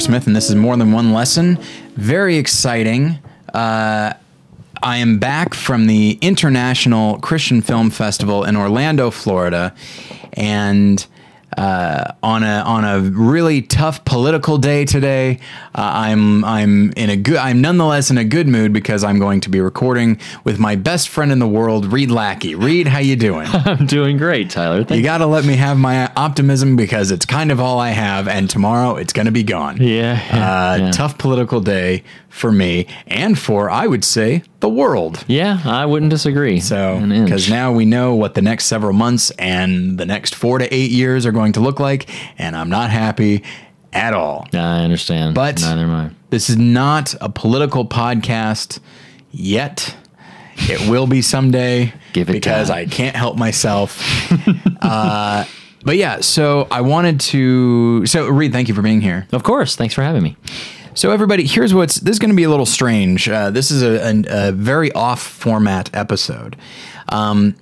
Hello, Smith, and this is More Than One Lesson. Very exciting. Uh, I am back from the International Christian Film Festival in Orlando, Florida, and uh, on a on a really tough political day today. Uh, I'm I'm in a good I'm nonetheless in a good mood because I'm going to be recording with my best friend in the world, Reed Lackey. Reed, how you doing? I'm doing great, Tyler. Thank you got to let me have my optimism because it's kind of all I have, and tomorrow it's going to be gone. Yeah, yeah, uh, yeah. Tough political day for me and for I would say the world. Yeah, I wouldn't disagree. So, because now we know what the next several months and the next four to eight years are going to look like, and I'm not happy at all. I understand, But- neither am I. This is not a political podcast yet. It will be someday Give it because time. I can't help myself. uh, but yeah, so I wanted to. So, Reed, thank you for being here. Of course. Thanks for having me. So, everybody, here's what's this is going to be a little strange. Uh, this is a, a, a very off format episode. Um,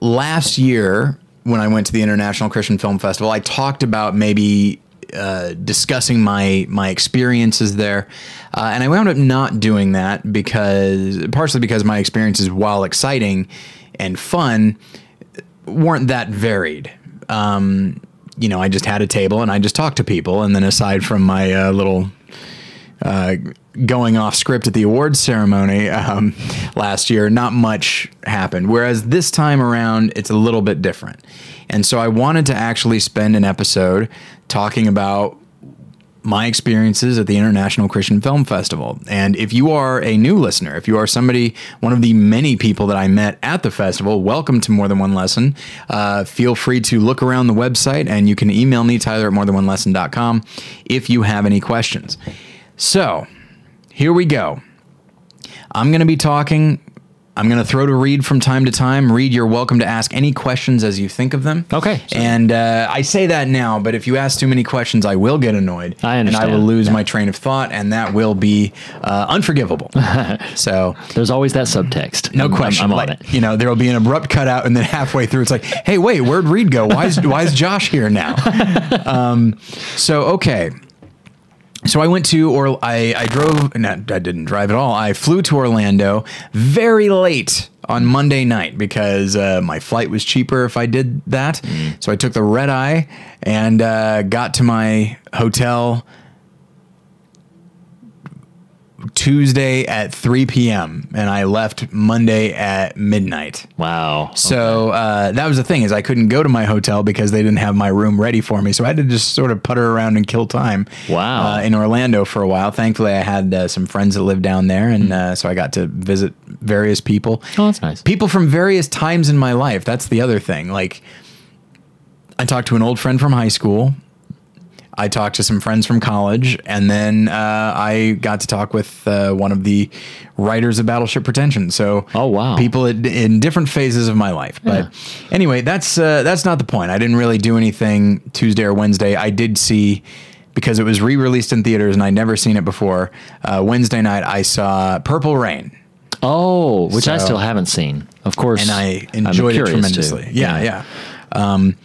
last year, when I went to the International Christian Film Festival, I talked about maybe uh, discussing my my experiences there, uh, and I wound up not doing that because partially because my experiences, while exciting and fun, weren't that varied. Um, you know, I just had a table and I just talked to people, and then aside from my uh, little uh, going off script at the awards ceremony um, last year, not much happened. Whereas this time around, it's a little bit different. And so I wanted to actually spend an episode talking about my experiences at the International Christian Film Festival. And if you are a new listener, if you are somebody, one of the many people that I met at the festival, welcome to More Than One Lesson. Uh, feel free to look around the website and you can email me, Tyler at morethanonelesson.com, if you have any questions. So here we go. I'm going to be talking. I'm going to throw to Reed from time to time. Reed, you're welcome to ask any questions as you think of them. Okay. And uh, I say that now, but if you ask too many questions, I will get annoyed. I understand. And I will lose Yeah. my train of thought, and that will be uh, unforgivable. so. There's always that subtext. No I'm- I'm- question. I'm, on Like, it. You know, there will be an abrupt cutout, and then halfway through, it's like, "Hey, wait, where'd Reed go? Why is why is Josh here now?" um, so okay, so I went to or I I drove. Not, I didn't drive at all. I flew to Orlando very late on Monday night because uh, my flight was cheaper if I did that. So I took the red eye and uh, got to my hotel Tuesday at 3 p.m. and I left Monday at midnight. Wow. So uh, that was the thing is I couldn't go to my hotel because they didn't have my room ready for me. So I had to just sort of putter around and kill time. Wow. Uh, in Orlando for a while. Thankfully, I had uh, some friends that lived down there, and uh, so I got to visit various people. Oh, that's nice. People from various times in my life. That's the other thing. Like, I talked to an old friend from high school. I talked to some friends from college, and then uh, I got to talk with uh, one of the writers of Battleship Pretension. So, Oh, wow. people in, in different phases of my life. But anyway, that's uh, that's not the point. I didn't really do anything Tuesday or Wednesday. I did see because it was re-released in theaters, and I'd never seen it before. Uh, Wednesday night, I saw Purple Rain. Oh, which I still haven't seen. Of course. and I enjoyed it tremendously. too. Yeah, yeah. Um,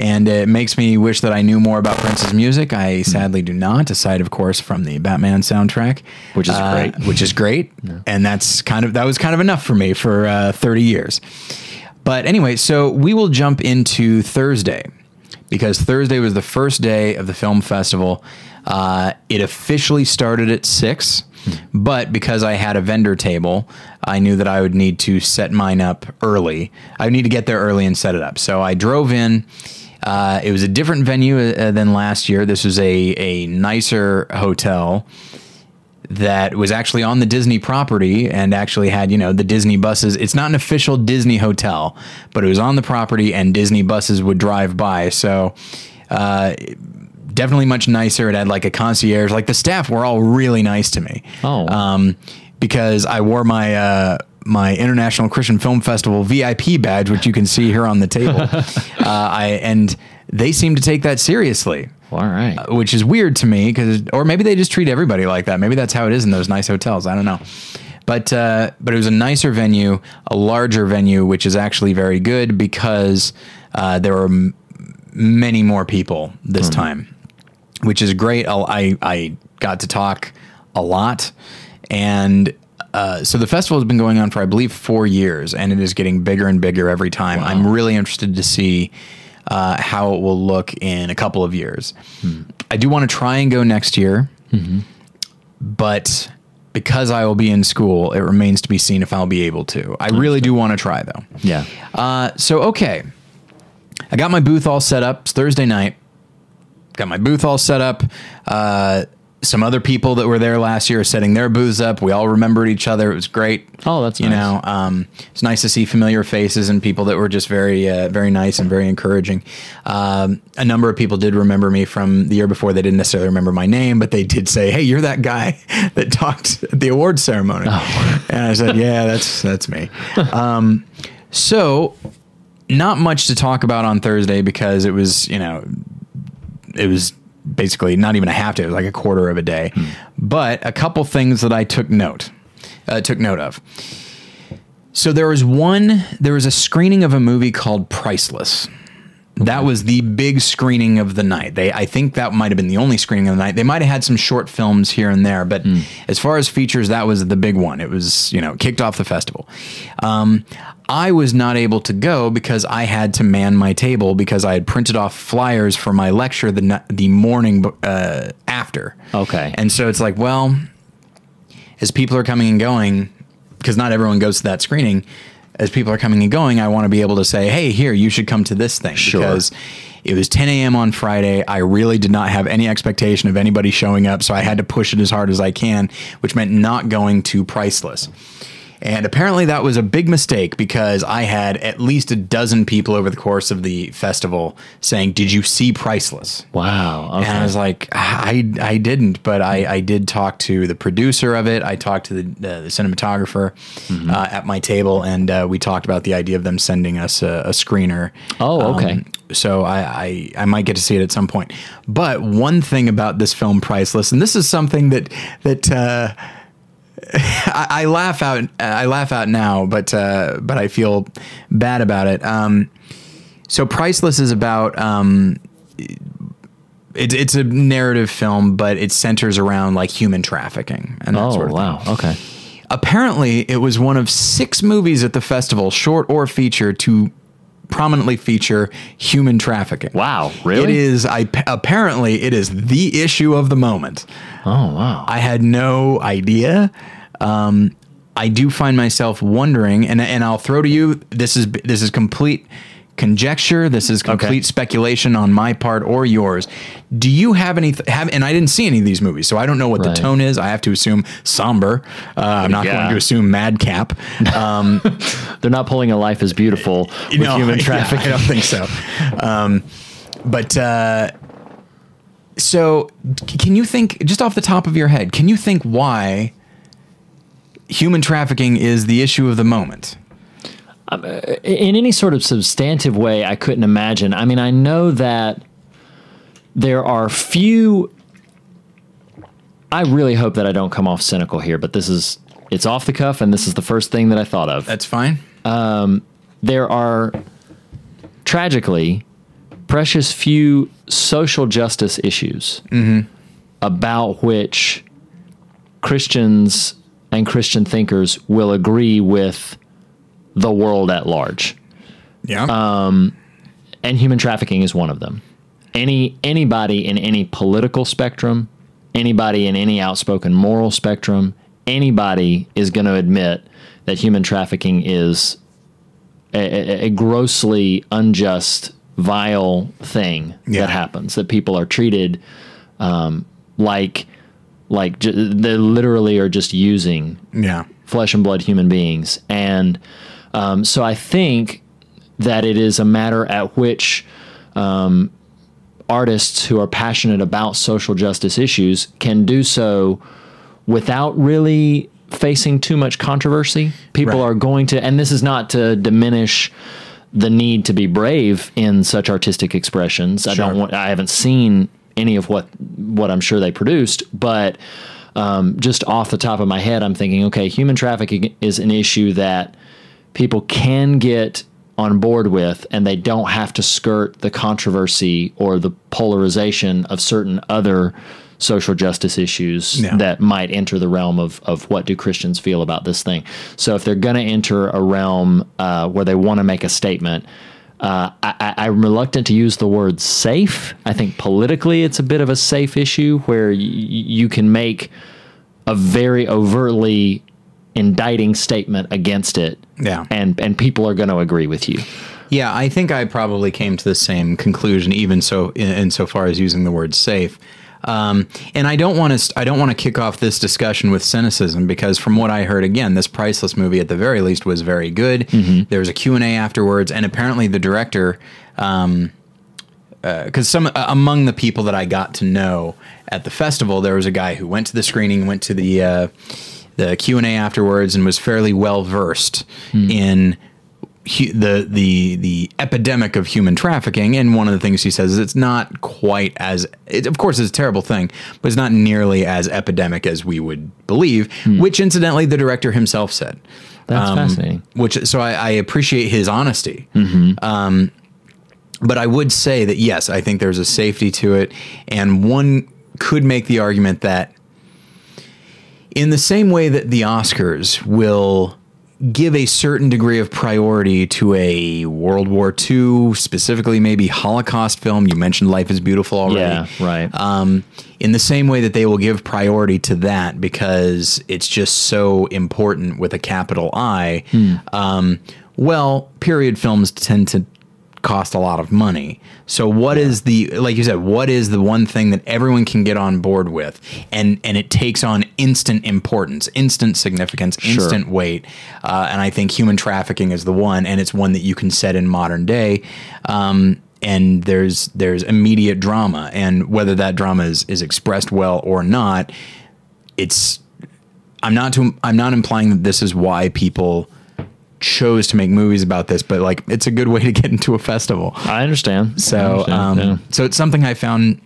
and it makes me wish that I knew more about Prince's music. I sadly do not, aside, of course, from the Batman soundtrack, Which is uh, great. Which is great, and that's kind of that was kind of enough for me for uh, thirty years. But anyway, so we will jump into Thursday because Thursday was the first day of the film festival. Uh, it officially started at six, but because I had a vendor table, I knew that I would need to set mine up early. I would need to get there early and set it up. So I drove in. Uh, it was a different venue uh, than last year. This was a a nicer hotel that was actually on the Disney property and actually had, you know, the Disney buses. It's not an official Disney hotel, but it was on the property and Disney buses would drive by. So, uh, definitely much nicer. It had like a concierge. Like the staff were all really nice to me. Oh. Um, because I wore my, uh, my International Christian Film Festival VIP badge, which you can see here on the table. uh, I, and they seem to take that seriously All right. which is weird to me because, or maybe they just treat everybody like that. Maybe that's how it is in those nice hotels. I don't know. But uh, but it was a nicer venue, a larger venue, which is actually very good because uh, there were m- many more people this time. which is great. I'll, I I got to talk a lot, and uh, so the festival has been going on for I believe four years, and it is getting bigger and bigger every time. I'm really interested to see uh, how it will look in a couple of years. I do want to try and go next year, but because I will be in school, it remains to be seen if I'll be able to. I really do want to try though. Yeah. Uh, so okay, I got my booth all set up. It's Thursday night. Got my booth all set up. Some other people that were there last year are setting their booths up. We all remembered each other. It was great. Oh, that's you nice. know, um, it's nice to see familiar faces and people that were just very, uh, very nice and very encouraging. Um, a number of people did remember me from the year before. They didn't necessarily remember my name, but they did say, "Hey, you're that guy that talked at the awards ceremony." Oh. And I said, "Yeah, that's that's me." Um, so not much to talk about on Thursday because it was, you know, it was basically not even a half day, it was like a quarter of a day. But a couple things that I took note, uh, took note of. So there was one, there was a screening of a movie called Priceless. That was the big screening of the night. They, I think that might have been the only screening of the night. They might have had some short films here and there, but as far as features, that was the big one. It was, you know, kicked off the festival. Um, I was not able to go because I had to man my table because I had printed off flyers for my lecture the the morning uh, after. Okay. and so it's like, well, as people are coming and going, because not everyone goes to that screening, as people are coming and going, I want to be able to say, hey, here, you should come to this thing. Sure. Because it was 10 a.m. on Friday. I really did not have any expectation of anybody showing up, so I had to push it as hard as I can, which meant not going to Priceless. And apparently that was a big mistake because I had at least a dozen people over the course of the festival saying, Did you see Priceless? Wow. Okay. And I was like, I, I didn't, but I, I did talk to the producer of it. I talked to the, uh, the cinematographer Mm-hmm. uh, at my table, and uh, we talked about the idea of them sending us a, a screener. Oh, okay. Um, so I, I I might get to see it at some point. But one thing about this film, Priceless, and this is something that that. Uh, I, I laugh out. I laugh out now, but uh, but I feel bad about it. Um, so priceless is about um, it's it's a narrative film, but it centers around like human trafficking and that oh, sort of thing. wow. Okay. Apparently, it was one of six movies at the festival, short or feature, to prominently feature human trafficking. Wow. Really? It is. I apparently it is the issue of the moment. Oh, wow. I had no idea. Um, I do find myself wondering, and and I'll throw to you. This is this is complete conjecture. This is complete speculation on my part or yours. Do you have any have? And I didn't see any of these movies, so I don't know what Right. the tone is. I have to assume somber. Uh, I'm not Yeah. going to assume madcap. Um, They're not pulling a life is beautiful with no, human yeah, trafficking. I don't think so. Um, but uh, so, can you think just off the top of your head? Can you think why human trafficking is the issue of the moment? Um, uh, in any sort of substantive way, I couldn't imagine. I mean, I know that there are few. I really hope that I don't come off cynical here, but this is it's off the cuff, and this is the first thing that I thought of. That's fine. Um, there are tragically precious few social justice issues mm-hmm. about which Christians and Christian thinkers will agree with the world at large. Yeah. Um, And human trafficking is one of them. Any anybody in any political spectrum, anybody in any outspoken moral spectrum, anybody is going to admit that human trafficking is a, a, grossly unjust, vile thing Yeah. that happens. That people are treated um, like like they literally are just using yeah. flesh and blood human beings. And um, so I think that it is a matter at which um, artists who are passionate about social justice issues can do so without really facing too much controversy. People Right. are going to, and this is not to diminish the need to be brave in such artistic expressions. I don't want, I haven't seen any of what what I'm sure they produced, but um, just off the top of my head, I'm thinking, okay, human trafficking is an issue that people can get on board with and they don't have to skirt the controversy or the polarization of certain other social justice issues Yeah. that might enter the realm of, of what do Christians feel about this thing. So if they're going to enter a realm uh, where they want to make a statement, uh, I, I'm reluctant to use the word safe. I think politically it's a bit of a safe issue where y- you can make a very overtly indicting statement against it. Yeah. And and people are going to agree with you. Yeah, I think I probably came to the same conclusion, even so, in, insofar as using the word safe. Um, and I don't want to. I don't want to kick off this discussion with cynicism because, from what I heard, again, this priceless movie at the very least was very good. There was a Q and A afterwards, and apparently the director, um, because some uh, among the people that I got to know at the festival, there was a guy who went to the screening, went to the uh, the Q and A afterwards, and was fairly well versed hmm. in hu- the the the epidemic of human trafficking. And one of the things he says is it's not quite as it, of course it's a terrible thing, but it's not nearly as epidemic as we would believe. Hmm. Which incidentally, the director himself said. That's um, fascinating. Which so I, I appreciate his honesty. Mm-hmm. Um, but I would say that yes, I think there's a safety to it, and one could make the argument that in the same way that the Oscars will give a certain degree of priority to a World War II, specifically maybe Holocaust film. You mentioned Life is Beautiful already. Yeah, right. Um, in the same way that they will give priority to that because it's just so important with a capital I. Um, well, period films tend to cost a lot of money. So what is the like you said, what is the one thing that everyone can get on board with and and it takes on instant importance, instant significance, instant weight. Uh, and I think human trafficking is the one and it's one that you can set in modern day. Um, and there's there's immediate drama and whether that drama is, is expressed well or not, it's I'm not to, I'm not implying that this is why people chose to make movies about this, but like it's a good way to get into a festival. I understand. I So, understand, um, yeah. so it's something I found.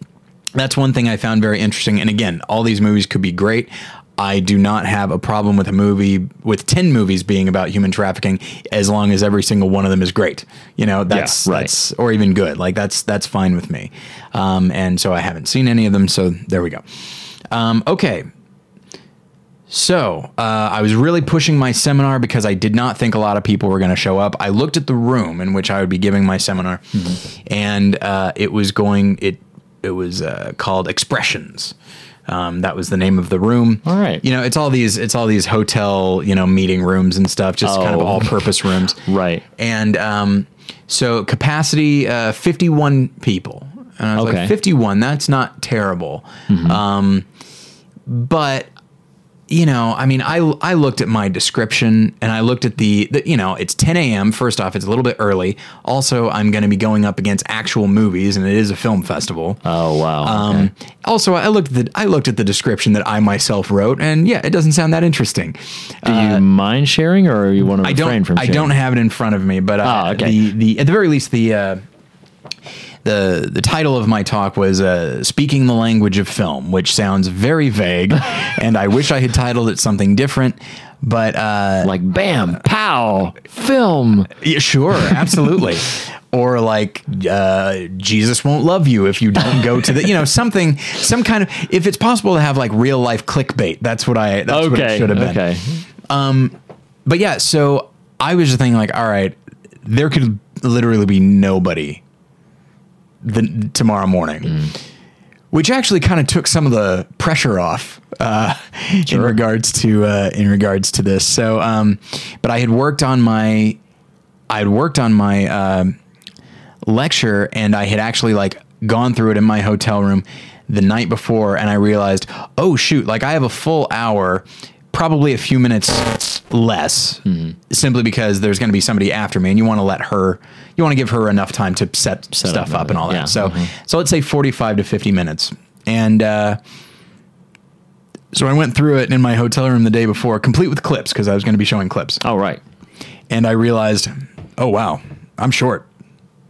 That's one thing I found very interesting. And again, all these movies could be great. I do not have a problem with a movie with ten movies being about human trafficking, as long as every single one of them is great. You know, that's right. that's or even good. Like that's that's fine with me. Um, and so I haven't seen any of them. So there we go. Um, okay, so uh, I was really pushing my seminar because I did not think a lot of people were going to show up. I looked at the room in which I would be giving my seminar, and uh, it was going. It it was uh, called Expressions. Um, that was the name of the room. All right. You know, it's all these it's all these hotel you know meeting rooms and stuff, just kind of Oh. all purpose rooms. Right. And um, so capacity uh, 51 people. And I was Okay. like, 51, that's not terrible. Um, but you know, I mean, I I looked at my description and I looked at the, the you know, it's 10 a.m. First off, it's a little bit early. Also, I'm going to be going up against actual movies, and it is a film festival. Oh wow. Um, okay. Also, I looked at the I looked at the description that I myself wrote, and yeah, it doesn't sound that interesting. Do you mind sharing, or you want to I refrain don't. from? I don't have it in front of me, but uh, Ah, okay. the the at the very least the. Uh, the, the title of my talk was uh, Speaking the Language of Film, which sounds very vague, and I wish I had titled it something different. But uh, like bam, pow, film. yeah, sure, absolutely. or like uh, Jesus won't love you if you don't go to the you know something some kind of if it's possible to have like real life clickbait that's what I that's what it Okay. should have been Okay. but yeah, so I was just thinking like, all right, there could literally be nobody the tomorrow morning. Which actually kind of took some of the pressure off uh, in regards to uh, in regards to this. So, um, but I had worked on my I had worked on my um lecture, and I had actually like gone through it in my hotel room the night before, and I realized, oh shoot, like I have a full hour, probably a few minutes less, simply because there's going to be somebody after me, and you want to let her, you want to give her enough time to set, Set stuff up, up and all that. yeah, So, mhm. so let's say 45 to 50 minutes, and. uh so I went through it in my hotel room the day before, complete with clips because I was going to be showing clips All right. and I realized, oh wow, I'm short.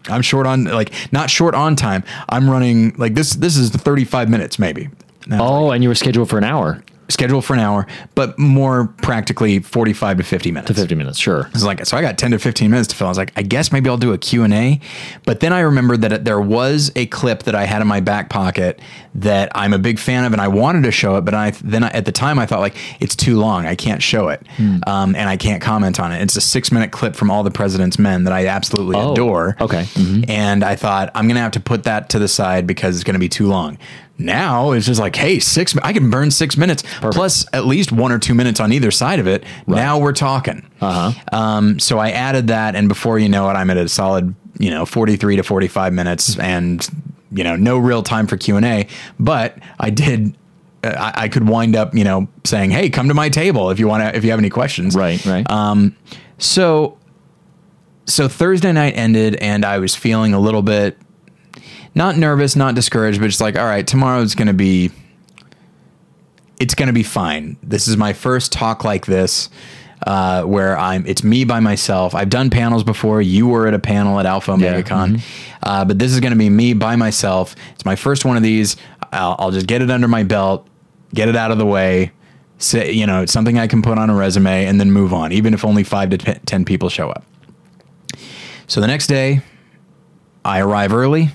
I'm short on like not short on time. I'm running like this. This is 35 minutes maybe. And I was Oh, and you were scheduled for an hour. Like, scheduled for an hour, but more practically 45 to 50 minutes. To 50 minutes, sure. It's like so I got 10 to 15 minutes to fill. I was like, I guess maybe I'll do a Q&A. But then I remembered that there was a clip that I had in my back pocket that I'm a big fan of and I wanted to show it, but I then I, at the time I thought like it's too long. I can't show it. Um, and I can't comment on it. It's a 6-minute clip from All the President's Men that I absolutely Oh, adore. okay. Mhm. And I thought I'm going to have to put that to the side because it's going to be too long. Now it's just like, hey, six. I can burn six minutes plus at least one or two minutes on either side of it. Now we're talking. Uh huh. Um, so I added that, and before you know it, I'm at a solid, you know, 43 to 45 minutes, and you know, no real time for Q and A. But I did. uh, I, I could wind up, you know, saying, "Hey, come to my table if you want to, if you have any questions." Right, right. Um, so, so Thursday night ended, and I was feeling a little bit not nervous, not discouraged, but just like, all right, tomorrow's going to be, it's going to be fine. This is my first talk like this. Uh, where I'm, it's me by myself. I've done panels before. You were at a panel at Alpha Omega Yeah, Con, uh, but this is going to be me by myself. It's my first one of these. I'll, I'll just get it under my belt, get it out of the way. Say, you know, it's something I can put on a resume and then move on, even if only five to ten people show up. So the next day, I arrive early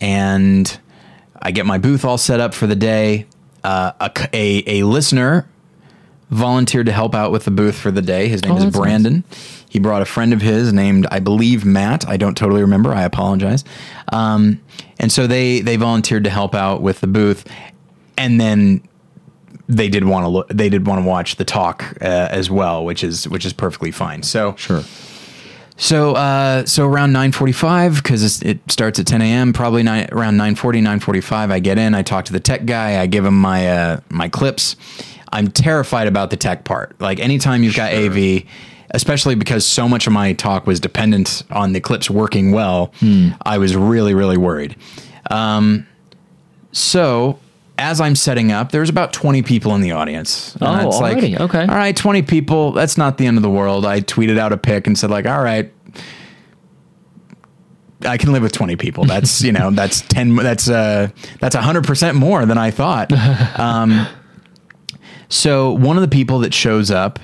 and I get my booth all set up for the day. Uh, a, a, a listener volunteered to help out with the booth for the day. His name Oh, is that's nice. Brandon. He brought a friend of his named, I believe, Matt. I don't totally remember. I apologize. Um, and so they they volunteered to help out with the booth, and then they did want to look. They did want to watch the talk uh, as well, which is which is perfectly fine. So Sure. So, uh, so around 9:45 because it starts at 10 a.m. Probably nine, around 9:40, 9:45. I get in. I talk to the tech guy. I give him my uh, my clips. I'm terrified about the tech part. Like anytime you've got AV, especially because so much of my talk was dependent on the clips working well, I was really really worried. Um, so. As I'm setting up, there's about 20 people in the audience. And Oh, it's like, already? Okay. All right, 20 people. That's not the end of the world. I tweeted out a pic and said, like, all right, I can live with 20 people. That's, you know, that's 10, that's, uh, that's 100% more than I thought. Um, so one of the people that shows up,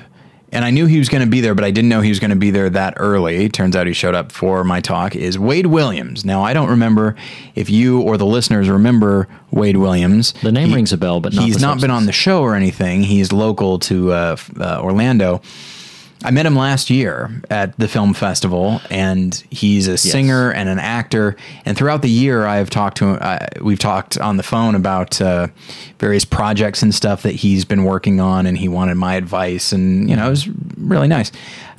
and I knew he was going to be there, but I didn't know he was going to be there that early. Turns out he showed up for my talk. Is Wade Williams? Now I don't remember if you or the listeners remember Wade Williams. The name He- rings a bell, but not he's not been on the show or anything. He's local to uh, uh, Orlando. I met him last year at the film festival, and he's a singer and an actor. And throughout the year, I've talked to him. Uh, we've talked on the phone about uh, various projects and stuff that he's been working on, and he wanted my advice, and you know, it was really nice.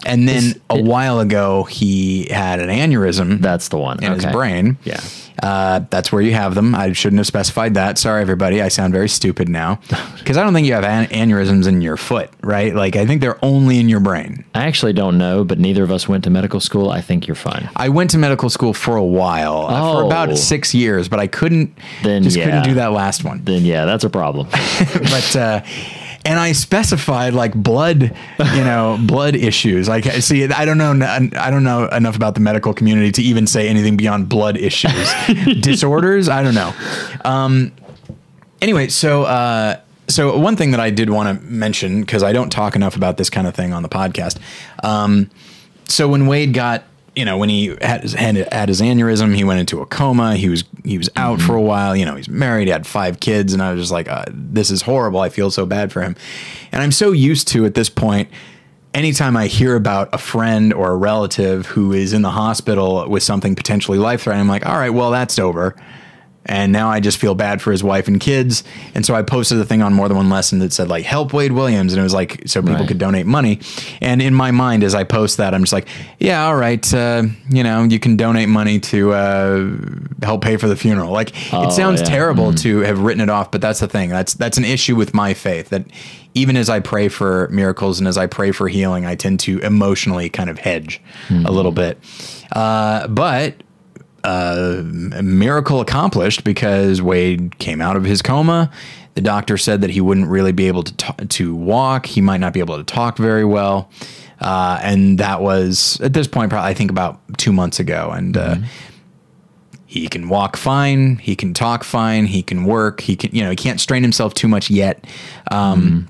And then a it- while ago, he had an aneurysm That's the one. in his brain. Yeah. Uh, that's where you have them. I shouldn't have specified that. Sorry, everybody. I sound very stupid now because I don't think you have an- aneurysms in your foot, right? Like I think they're only in your brain. I actually don't know, but neither of us went to medical school. I think you're fine. I went to medical school for a while, uh, for Oh. about six years, but I couldn't. Then, just yeah. couldn't do that last one. Then yeah, that's a problem. but uh, and I specified like blood, you know, blood issues. Like, see, I don't know, I don't know enough about the medical community to even say anything beyond blood issues, disorders. I don't know. Um, anyway, so uh, so one thing that I did want to mention because I don't talk enough about this kind of thing on the podcast. Um, so when Wade got you know when he had his, had, had his aneurysm he went into a coma. He was he was out for a while. You know he's married he had five kids and i was just like uh, this is horrible. I feel so bad for him. And i'm so used to at this point anytime i hear about a friend or a relative who is in the hospital with something potentially life threatening i'm like all right well that's over and now I just feel bad for his wife and kids. And so I posted a thing on more than one lesson that said like help Wade Williams, and it was like so people Right. could donate money. And in my mind, as I post that, I'm just like, yeah, all right, uh, you know, you can donate money to uh, help pay for the funeral. Like Oh, it sounds yeah. terrible to have written it off, but that's the thing. That's that's an issue with my faith that even as I pray for miracles and as I pray for healing, I tend to emotionally kind of hedge a little bit. Uh, but a miracle accomplished because Wade came out of his coma. The doctor said that he wouldn't really be able to ta- to walk. He might not be able to talk very well, uh, and that was at this point probably I think about two months ago. And uh, he can walk fine, he can talk fine, he can work, he can you know he can't strain himself too much yet. Um,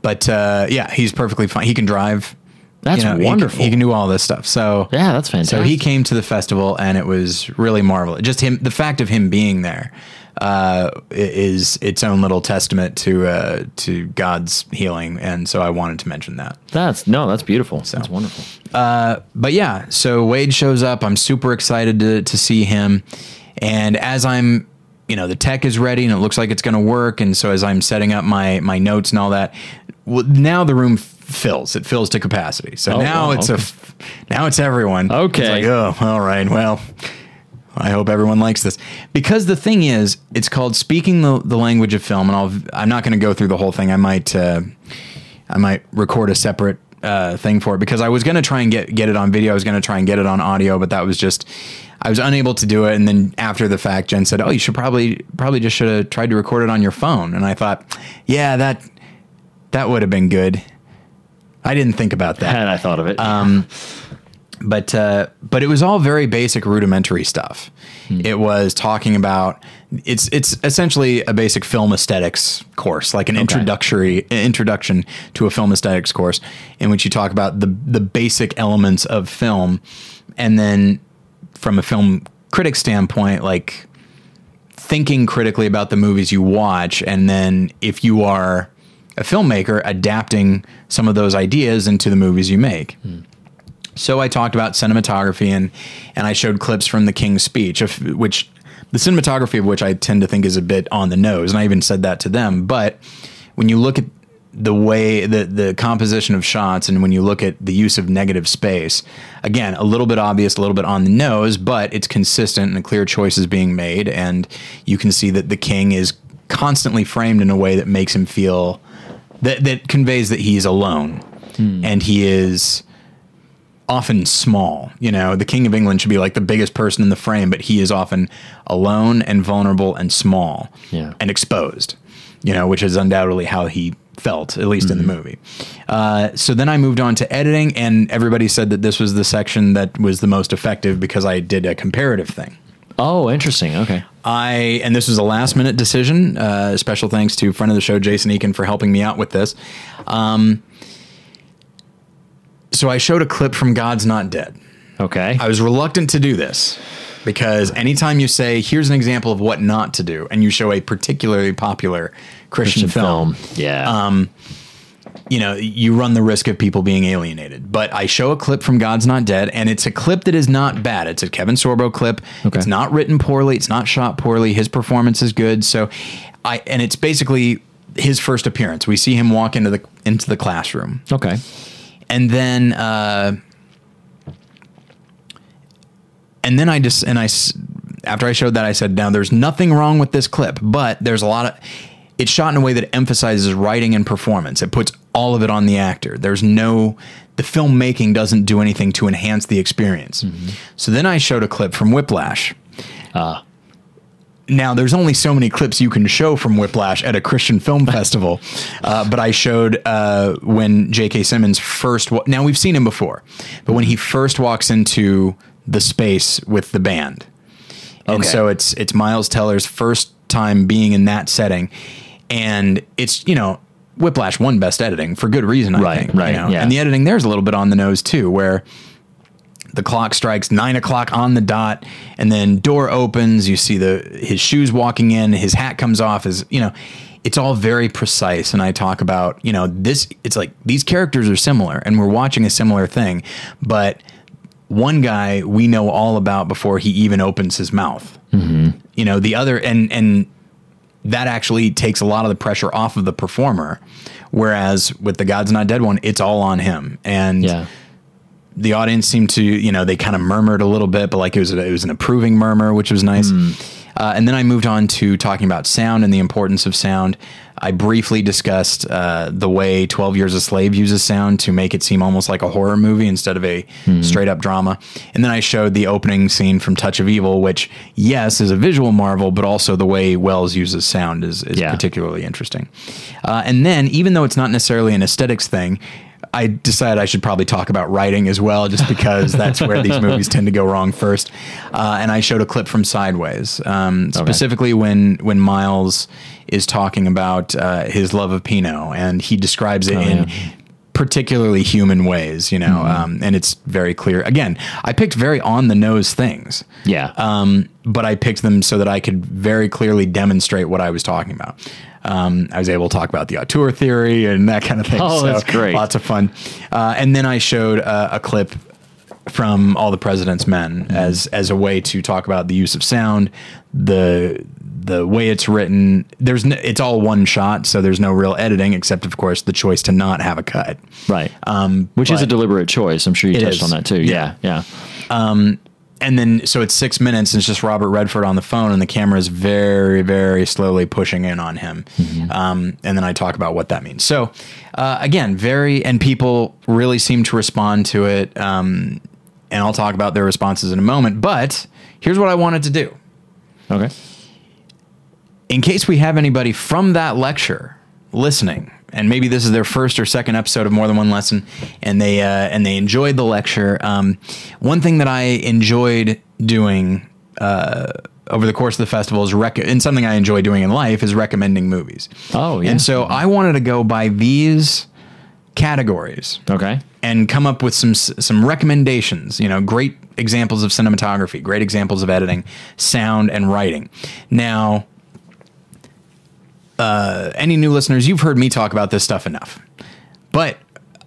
But uh, yeah, he's perfectly fine. He can drive. That's you know, wonderful. He can, do all this stuff. So Yeah, that's fantastic. so he came to the festival, and it was really marvelous. Just him, the fact of him being there uh, is its own little testament to uh, to God's healing, and so I wanted to mention that. That's no, that's beautiful. That's wonderful. But yeah, so Wade shows up. I'm super excited to to see him, and as I'm, you know, the tech is ready, and it looks like it's going to work, and so as I'm setting up my my notes and all that, well, now the room fills. It fills to capacity. So Oh, now wow, it's a okay. f- now it's everyone. Okay. It's like, oh, all right. Well, I hope everyone likes this because the thing is, it's called speaking the, the language of film, and I'll I'm not going to go through the whole thing. I might uh, I might record a separate uh, thing for it because I was going to try and get get it on video. I was going to try and get it on audio, but that was just I was unable to do it. And then after the fact, Jen said, "Oh, you should probably probably just should have tried to record it on your phone." And I thought, yeah, that that would have been good. I didn't think about that Had I thought of it. Um, but uh, but it was all very basic rudimentary stuff. It was talking about it's it's essentially a basic film aesthetics course, like an introductory introduction to a film aesthetics course, in which you talk about the the basic elements of film, and then from a film critic standpoint, like thinking critically about the movies you watch, and then if you are a filmmaker, adapting some of those ideas into the movies you make. So I talked about cinematography and and I showed clips from the King's speech, of which the cinematography of which I tend to think is a bit on the nose, and I even said that to them. But when you look at the way the the composition of shots and when you look at the use of negative space, again, a little bit obvious, a little bit on the nose, but it's consistent and a clear choice is being made, and you can see that the King is constantly framed in a way that makes him feel that that conveys that he's alone and he is often small. You know, the King of England should be like the biggest person in the frame, but he is often alone and vulnerable and small Yeah. and exposed, you know, which is undoubtedly how he felt, at least in the movie. Uh, so then I moved on to editing, and everybody said that this was the section that was the most effective because I did a comparative thing. oh, interesting. Okay. I and this was a last minute decision. Uh, special thanks to friend of the show Jason Eakin for helping me out with this. Um, so I showed a clip from God's Not Dead. Okay. I was reluctant to do this because anytime you say here's an example of what not to do, and you show a particularly popular Christian, Christian film, film. Yeah. You know, you run the risk of people being alienated. But I show a clip from God's Not Dead, and it's a clip that is not bad. It's a Kevin Sorbo clip. Okay. It's not written poorly. It's not shot poorly. His performance is good. So, I and it's basically his first appearance. We see him walk into the into the classroom, okay. and then uh, and then I just and I after I showed that I said now there's nothing wrong with this clip, but there's a lot of it's shot in a way that emphasizes writing and performance. It puts all of it on the actor. There's no the filmmaking doesn't do anything to enhance the experience. So then I showed a clip from Whiplash. Ah. Now, there's only so many clips you can show from Whiplash at a Christian film festival, uh, but I showed uh, when J.K. Simmons first. Wa- now we've seen him before, but when he first walks into the space with the band, and Okay. so it's it's Miles Teller's first time being in that setting, and it's you know Whiplash won Best Editing for good reason, I Right, think. you right, know? yeah. And the editing there's a little bit on the nose too, where the clock strikes nine o'clock on the dot, and then door opens. You see the his shoes walking in, his hat comes off. His you know, it's all very precise. And I talk about you know this. It's like these characters are similar, and we're watching a similar thing, but one guy we know all about before he even opens his mouth. Mm-hmm. You know, the other and and that actually takes a lot of the pressure off of the performer. Whereas with the God's Not Dead one, it's all on him. And Yeah. the audience seemed to, you know, they kind of murmured a little bit, but like it was a, it was an approving murmur, which was nice. Hmm. Uh, and then I moved on to talking about sound and the importance of sound. I briefly discussed uh, the way 12 Years a Slave uses sound to make it seem almost like a horror movie instead of a straight up drama. And then I showed the opening scene from Touch of Evil, which, yes, is a visual marvel, but also the way Welles uses sound is, is Yeah. particularly interesting. Uh, and then, even though it's not necessarily an aesthetics thing, I decided I should probably talk about writing as well, just because that's where these movies tend to go wrong first. Uh, and I showed a clip from Sideways, um, specifically when when Miles is talking about uh, his love of Pinot, and he describes it Oh, in yeah. Particularly human ways, you know, Mm-hmm. um, and it's very clear. Again, I picked very on the nose things. Yeah. Um, but I picked them so that I could very clearly demonstrate what I was talking about. Um, I was able to talk about the auteur theory and that kind of thing. Oh, that's great. Lots of fun. Uh, and then I showed uh, a clip from All the President's Men Mm-hmm. as as a way to talk about the use of sound, the the way it's written. There's no, it's all one shot, so there's no real editing except, of course, the choice to not have a cut. right. Um, Which is a deliberate choice. I'm sure you touched is. on that too. Yeah. Yeah. and then so it's six minutes and it's just Robert Redford on the phone and the camera is very very slowly pushing in on him um, and then I talk about what that means so uh, again very and people really seem to respond to it um, and I'll talk about their responses in a moment but here's what I wanted to do Okay. In case we have anybody from that lecture listening and maybe this is their first or second episode of more than one lesson and they uh, and they enjoyed the lecture um, one thing that i enjoyed doing uh, over the course of the festival is rec- and something i enjoy doing in life is recommending movies Oh, yeah. and so i wanted to go by these categories Okay. and come up with some some recommendations. You know, great examples of cinematography, great examples of editing, sound, and writing. Now, uh, any new listeners, you've heard me talk about this stuff enough, but.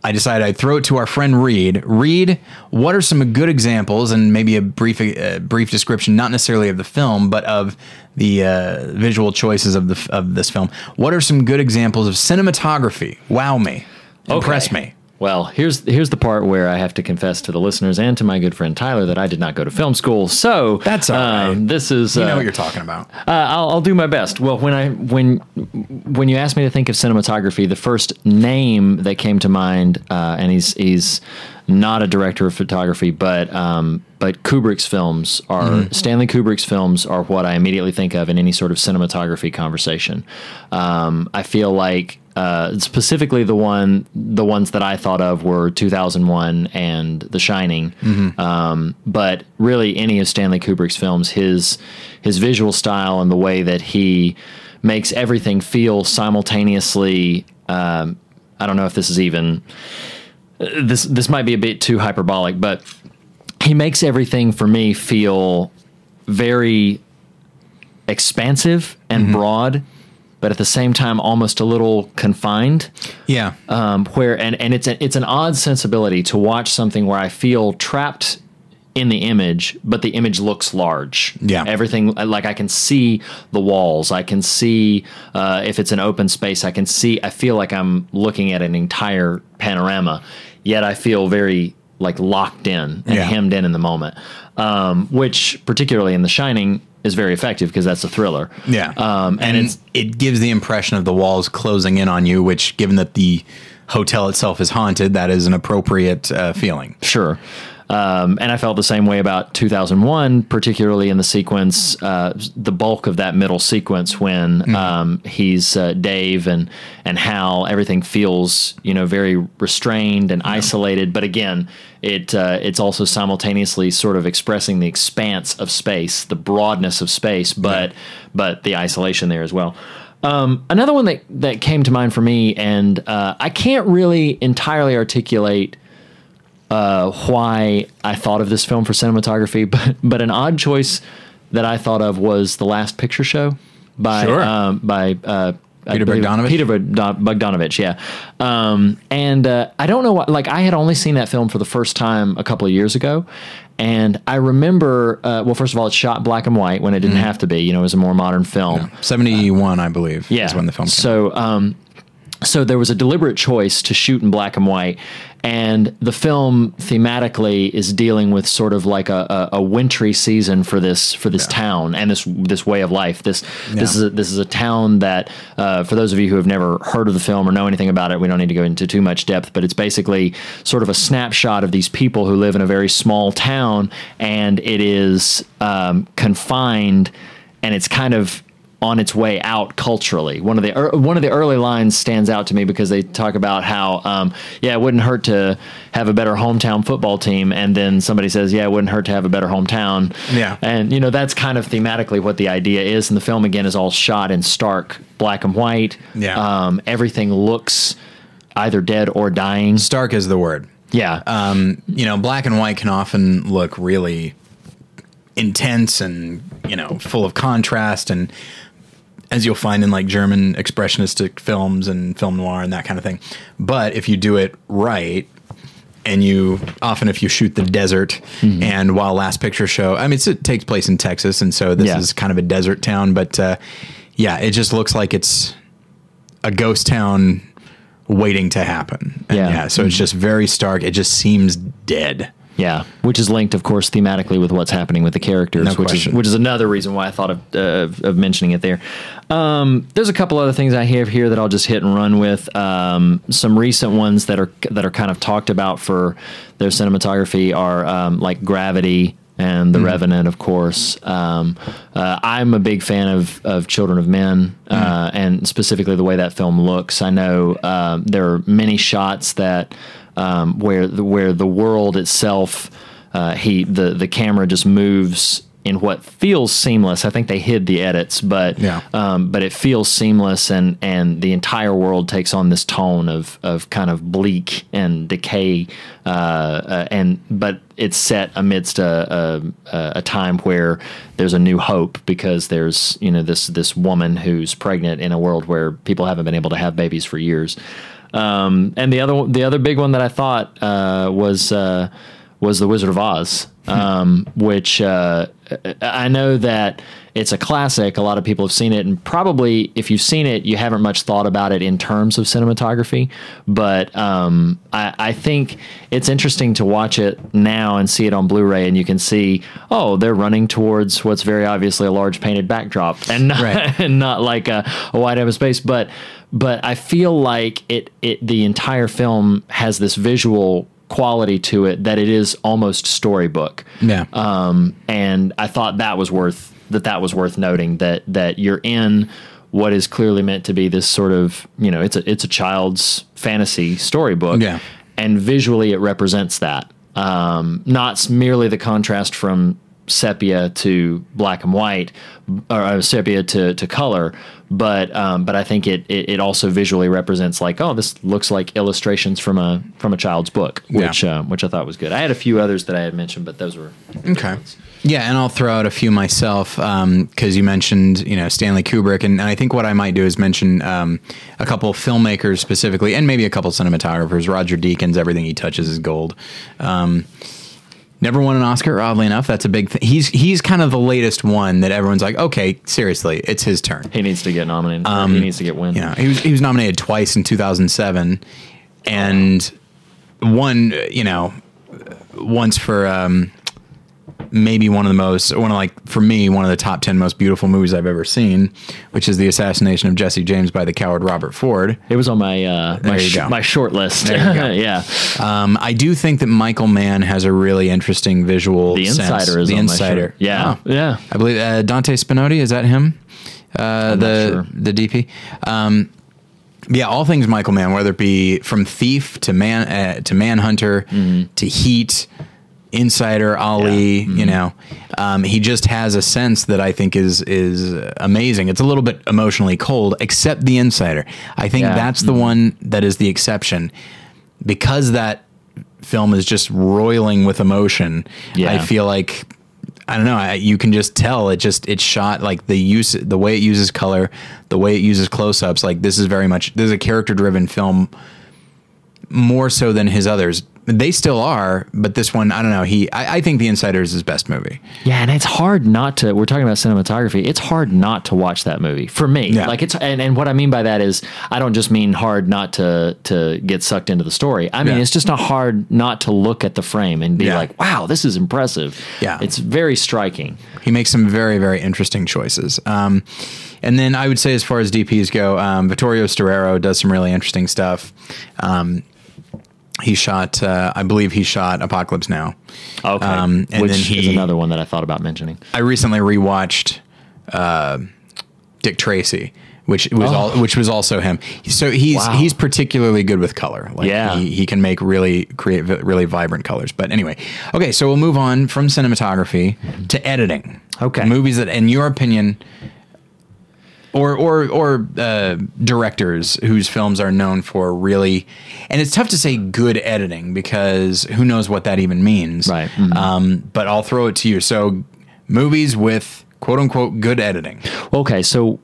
I decided I'd throw it to our friend Reed. Reed, what are some good examples and maybe a brief uh, brief description, not necessarily of the film, but of the uh, visual choices of the of this film? What are some good examples of cinematography? Wow me, impress Okay. me. Well, here's here's the part where I have to confess to the listeners and to my good friend Tyler that I did not go to film school. So That's all right. um, This is You uh, know what you're talking about. Uh, I'll, I'll do my best. Well, when I when when you asked me to think of cinematography, the first name that came to mind, uh, and he's he's not a director of photography, but um, but Kubrick's films are Stanley Kubrick's films are what I immediately think of in any sort of cinematography conversation. Um, I feel like. Uh, specifically, the one, the ones that I thought of were 2001 and The Shining. Um, but really, any of Stanley Kubrick's films, his his visual style and the way that he makes everything feel simultaneously. Um, I don't know if this is even this. This might be a bit too hyperbolic, but he makes everything for me feel very expansive and broad, but at the same time almost a little confined Yeah. um, where and, and it's a, it's an odd sensibility to watch something where I feel trapped in the image, but the image looks large. Yeah. everything like I can see the walls. I can see uh, if it's an open space. I can see. I feel like I'm looking at an entire panorama. Yet I feel very like locked in and Yeah. hemmed in in the moment, um, which particularly in The Shining is very effective because that's a thriller. yeah. um, and and it's, it gives the impression of the walls closing in on you, which, given that the hotel itself is haunted, that is an appropriate uh, feeling. Sure. Um, and I felt the same way about 2001, particularly in the sequence, uh, the bulk of that middle sequence when um, he's uh, Dave and and Hal. Everything feels you know very restrained and isolated, but again, it uh, it's also simultaneously sort of expressing the expanse of space, the broadness of space, but but the isolation there as well. Um, another one that that came to mind for me, and uh, I can't really entirely articulate uh, why I thought of this film for cinematography, but but an odd choice that I thought of was the Last Picture Show by Sure. um, by uh, Peter Bogdanovich? Peter Bogdan- Bogdanovich, yeah. Um, and uh, I don't know what like I had only seen that film for the first time a couple of years ago. And I remember, uh, well, first of all, it's shot black and white when it didn't have to be. You know, it was a more modern film. 71, I believe, Yeah. is when the film came. So, um, so there was a deliberate choice to shoot in black and white, and the film thematically is dealing with sort of like a, a, a wintry season for this for this town and this this way of life. This this is a, this is a town that, uh, for those of you who have never heard of the film or know anything about it, we don't need to go into too much depth. But it's basically sort of a snapshot of these people who live in a very small town, and it is um, confined, and it's kind of on its way out culturally. One of the er, one of the early lines stands out to me because they talk about how um, yeah, it wouldn't hurt to have a better hometown football team, and then somebody says yeah, it wouldn't hurt to have a better hometown. Yeah. and you know that's kind of thematically what the idea is. And the film again is all shot in stark black and white. Yeah. um, everything looks either dead or dying. Stark is the word. Yeah, Um, you know, black and white can often look really intense and you know full of contrast and as you'll find in like German expressionistic films and film noir and that kind of thing. But if you do it right, and you often if you shoot the desert and while last picture show, I mean it's, it takes place in Texas, and so this Yeah. is kind of a desert town, but uh, yeah, it just looks like it's a ghost town waiting to happen. And Yeah. yeah, so it's just very stark. It just seems dead. Yeah, which is linked, of course, thematically with what's happening with the characters, No which question. is which is another reason why I thought of uh, of- mentioning it there. Um, there's a couple other things I have here that I'll just hit and run with. Um, some recent ones that are that are kind of talked about for their cinematography are um, like Gravity and The Revenant, of course. Um, uh, I'm a big fan of of Children of Men, uh, and specifically the way that film looks. I know um, there are many shots that um, where the, where the world itself, uh, he the the camera just moves in what feels seamless. I think they hid the edits, but Yeah. um, but it feels seamless, and and the entire world takes on this tone of of kind of bleak and decay, uh, uh, and but it's set amidst a, a a time where there's a new hope because there's you know this this woman who's pregnant in a world where people haven't been able to have babies for years. Um, and the other the other big one that I thought uh, was uh, was the Wizard of Oz, um, which uh, I know that it's a classic. A lot of people have seen it, and probably if you've seen it, you haven't much thought about it in terms of cinematography. But um, I, I think it's interesting to watch it now and see it on Blu-ray, and you can see, oh, they're running towards what's very obviously a large painted backdrop, and not, Right. and not like a, a wide open space. But but I feel like it it the entire film has this visual quality to it that it is almost storybook. Yeah. Um, and I thought that was worth that that was worth noting that that you're in what is clearly meant to be this sort of you know it's a it's a child's fantasy storybook. Yeah. And visually, it represents that. Um, not merely the contrast from sepia to black and white, or uh, sepia to, to color, but um, but I think it, it it also visually represents like oh this looks like illustrations from a from a child's book, Yeah. which uh, which I thought was good. I had a few others that I had mentioned, but those were Okay. Yeah, and I'll throw out a few myself because you mentioned, you know, Stanley Kubrick, and, and I think what I might do is mention um, a couple of filmmakers specifically, and maybe a couple cinematographers. Roger Deakins, everything he touches is gold. Um, never won an Oscar, oddly enough. That's a big thing. He's he's kind of the latest one that everyone's like, okay, seriously, it's his turn. he needs to get nominated. or he needs to get win. You know, he was he was nominated twice in 2007, and one, you know, once for um, maybe one of the most one of like for me one of the top 10 most beautiful movies I've ever seen, which is the assassination of Jesse James by the coward Robert Ford. It was on my uh, my sh- my short list. There you go. yeah, Um, I do think that Michael Mann has a really interesting visual. the sense. insider is the on insider. Yeah, Oh. yeah. I believe uh, Dante Spinotti is that him? Uh, the sure. the DP. Um, yeah, all things Michael Mann, whether it be from Thief to Man uh, to Manhunter Mm-hmm. to Heat, Insider, Ali. Mm-hmm. You know, um, he just has a sense that I think is is amazing. It's a little bit emotionally cold, except the Insider. I think Yeah. that's the one that is the exception because that film is just roiling with emotion. Yeah. I feel like I don't know. I, you can just tell it just it's shot like the use the way it uses color, the way it uses close ups. Like this is very much this is a character driven film, more so than his others. They still are, but this one I don't know. He I, I think The Insider is his best movie. Yeah, and it's hard not to. We're talking about cinematography. It's hard not to watch that movie for me. Yeah. Like it's, and, and what I mean by that is, I don't just mean hard not to to get sucked into the story. I mean Yeah. it's just not hard not to look at the frame and be Yeah. like, wow, this is impressive. Yeah. it's very striking. He makes some very, very interesting choices. Um, and then I would say, as far as DPs go, um, Vittorio Storaro does some really interesting stuff. Um, he shot, uh, I believe he shot Apocalypse Now. Okay, Um, and which then is another one that I thought about mentioning. I recently rewatched uh, Dick Tracy, which was all, which was also him. So he's Wow. he's particularly good with color. Like Yeah. he, he can make really create really vibrant colors. But anyway, okay, so we'll move on from cinematography to editing. Okay. movies that, in your opinion, or or or uh, directors whose films are known for really, and it's tough to say good editing because who knows what that even means. Right. Mhm. Um, but I'll throw it to you. So, movies with quote unquote good editing. Okay, so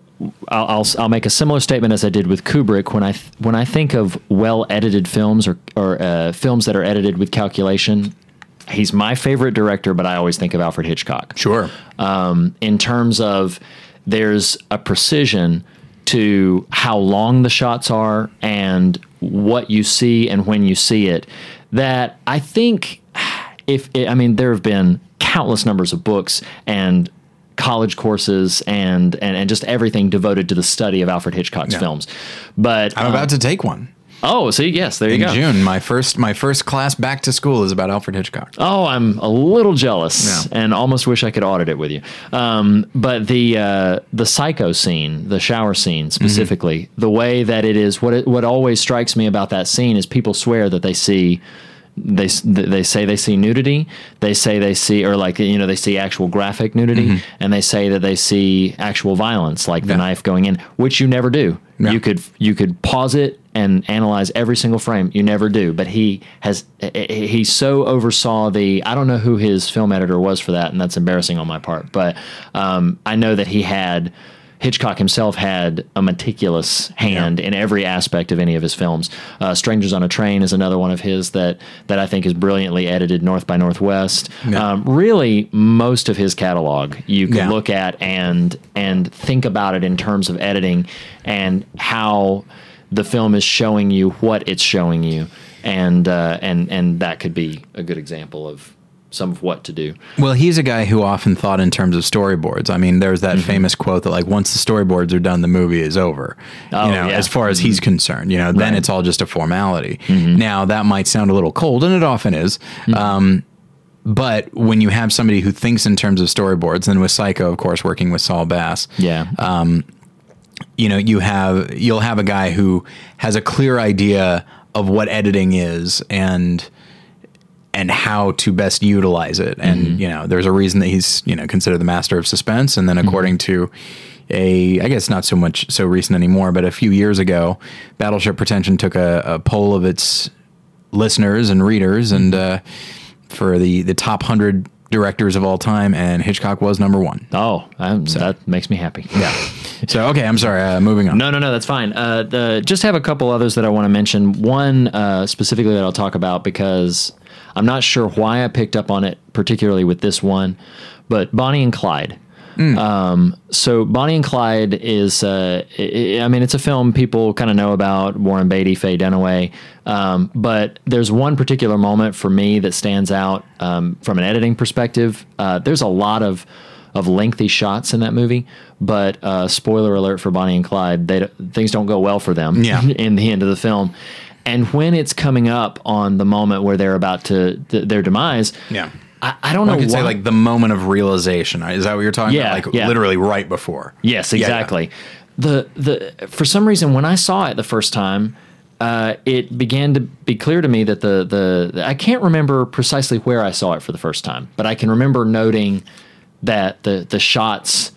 I'll, I'll I'll make a similar statement as I did with Kubrick when I th- when I think of well edited films or or uh, films that are edited with calculation. He's my favorite director, but I always think of Alfred Hitchcock. Sure. um, in terms of there's a precision to how long the shots are and what you see and when you see it that I think if I mean there have been countless numbers of books and college courses and and, and just everything devoted to the study of Alfred Hitchcock's Yeah. films but I'm about um, to take one oh see yes there you go. in go June. My first my first class back to school is about Alfred Hitchcock. Oh, I'm a little jealous Yeah. and almost wish I could audit it with you. Um, but the uh, the psycho scene, the shower scene specifically, the way that it is, what it, what always strikes me about that scene is people swear that they see. They they say they see nudity. They say they see, or like you know, they see actual graphic nudity, mm-hmm. and they say that they see actual violence, like the knife going in, which you never do. Yeah. You could you could pause it and analyze every single frame. You never do, but he has eh, eh, eh, he so oversaw the. I don't know who his film editor was for that, and that's embarrassing on my part. But um, I know that he had Hitchcock himself had a meticulous hand in every aspect of any of his films. Uh, Strangers on a Train is another one of his that that I think is brilliantly edited. North by Northwest. Yeah. Um, really, most of his catalog you can Yeah. look at and and think about it in terms of editing and how the film is showing you what it's showing you, and uh, and and that could be a good example of some of what to do. Well, he's a guy who often thought in terms of storyboards. I mean, there's Mm-hmm. that famous quote that like once the storyboards are done, the movie is over. Oh, you know, yeah. as far as he's concerned, you know, then Right. Mm-hmm. it's all just a formality. Now that might sound a little cold, and it often is. Um, but when you have somebody who thinks in terms of storyboards, and with Psycho, of course, working with Saul Bass, Yeah. you know, you have you'll have a guy who has a clear idea of what editing is and and how to best utilize it. And you know, there's a reason that he's you know considered the master of suspense. And then according to a, I guess not so much so recent anymore, but a few years ago, Battleship Pretension took a, a poll of its listeners and readers, and uh, for the the top hundred directors of all time, and Hitchcock was number one. oh, um, that makes me happy. Yeah. so okay, I'm sorry. Uh, moving on. No, no, no, that's fine. Uh, the, just have a couple others that I want to mention. One uh, specifically that I'll talk about because I'm not sure why I picked up on it, particularly with this one, but Bonnie and Clyde. Um, so Bonnie and Clyde is, uh, i I mean, it's a film people kind of know about Warren Beatty, Faye Dunaway. Um, but there's one particular moment for me that stands out um, from an editing perspective. Uh, there's a lot of of lengthy shots in that movie, but uh, spoiler alert for Bonnie and Clyde, they, things don't go well for them Yeah. in the end of the film. And when it's coming up on the moment where they're about to th- their demise, Yeah. I, I don't know. I could say like the moment of realization. Is that what you're talking Yeah, about? Like yeah. literally right before. Yes, Yeah, yeah. exactly. The the for some reason when I saw it the first time, uh, it began to be clear to me that the, the I can't remember precisely where I saw it for the first time, but I can remember noting that the the shots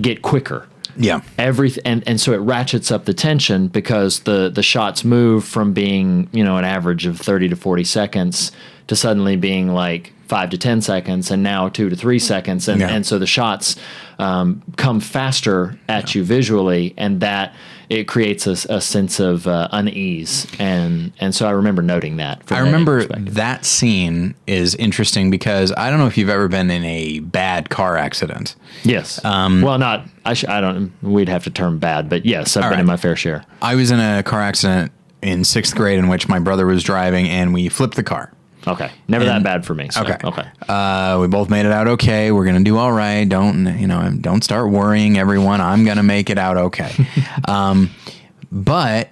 get quicker Yeah. every and and so it ratchets up the tension because the the shots move from being you know an average of 30 to 40 seconds to suddenly being like 5 to 10 seconds and now 2 to 3 seconds and Yeah. and so the shots um, come faster at you visually and that it creates a sense of uh, unease and and so I remember noting that I remember that scene is interesting because I don't know if you've ever been in a bad car accident. yes well not I, sh- I don't we'd have to term bad but yes I've been right. in my fair share I was in a car accident in sixth grade in which my brother was driving and we flipped the car. Okay never that bad for me so, Okay. okay Uh, we both made it out okay. We're gonna do all right. Don't you know? Don't start worrying, everyone. I'm gonna make it out okay. um, but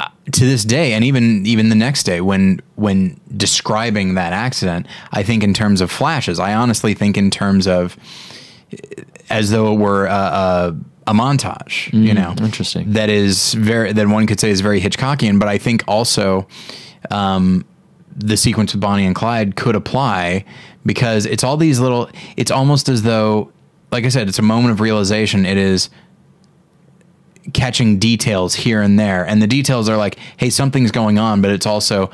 uh, to this day, and even even the next day, when when describing that accident, I think in terms of flashes. I honestly think in terms of uh, as though it were a, a, a montage. you know, interesting. That is very that one could say is very Hitchcockian, but I think also um, the sequence with Bonnie and Clyde could apply because it's all these little. It's almost as though, like I said, it's a moment of realization. It is catching details here and there, and the details are like, hey, something's going on, but it's also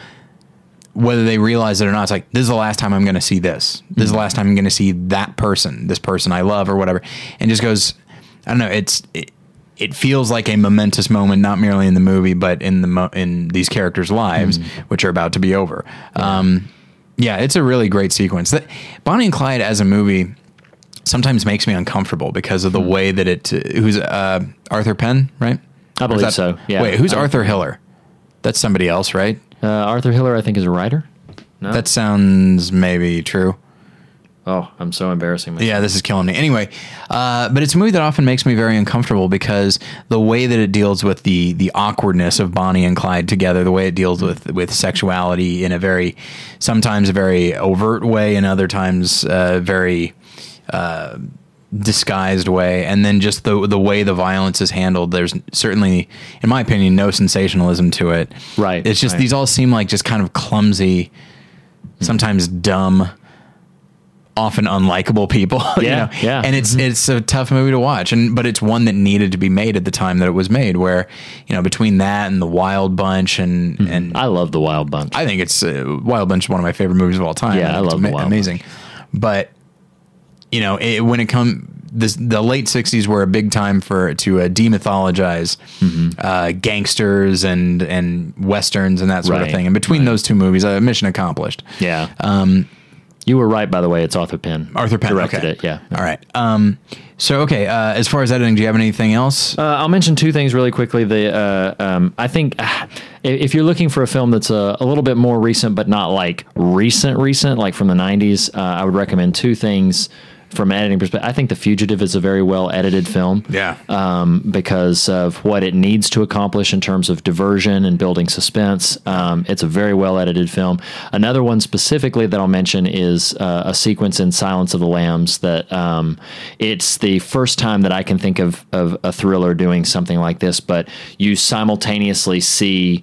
whether they realize it or not, it's like this is the last time I'm going to see this. This is the last time I'm going to see that person, this person I love, or whatever. And just goes, I don't know. It's it, it feels like a momentous moment, not merely in the movie, but in the mo- in these characters' lives, which are about to be over. Yeah. Um, yeah, it's a really great sequence. That Bonnie and Clyde as a movie sometimes makes me uncomfortable because of the way that it. Who's uh, Arthur Penn, right? I believe that- so. Yeah. Wait, who's I- Arthur Hiller? That's somebody else, right? Uh, Arthur Hiller, I think, is a writer. No. That sounds maybe true. Oh, I'm so embarrassing. Myself. Yeah, this is killing me. Anyway, uh, but it's a movie that often makes me very uncomfortable because the way that it deals with the the awkwardness of Bonnie and Clyde together, the way it deals with with sexuality in a very sometimes a very overt way, and other times uh, very uh, disguised way, and then just the the way the violence is handled. There's certainly, in my opinion, no sensationalism to it. Right, It's just right. these all seem like just kind of clumsy, sometimes dumb often unlikable people. you Yeah, know? yeah. And it's it's a tough movie to watch, and but it's one that needed to be made at the time that it was made. Where you know between that and the Wild Bunch and and I love the Wild Bunch. I think it's uh, Wild Bunch is one of my favorite movies of all time. Yeah, I it's love The Wild amazing. But you know it, when it come this the late '60s were a big time for to uh, demythologize Mm-hmm. uh, gangsters and and westerns and that sort of thing. And between those two movies, uh, mission accomplished. yeah. Um, you were right, by the way. It's Arthur Penn. Arthur Penn directed okay. it. Yeah. All right. Um, so okay. Uh, as far as editing, do you have anything else? Uh, I'll mention two things really quickly. The uh, um, I think uh, if you're looking for a film that's a, a little bit more recent, but not like recent, recent, like from the '90s, uh, I would recommend two things from an editing perspective. I think The Fugitive is a very well edited film. Yeah. Um, because of what it needs to accomplish in terms of diversion and building suspense. Um, it's a very well edited film. Another one specifically that I'll mention is uh, a sequence in Silence of the Lambs that um, it's the first time that I can think of, of a thriller doing something like this, but you simultaneously see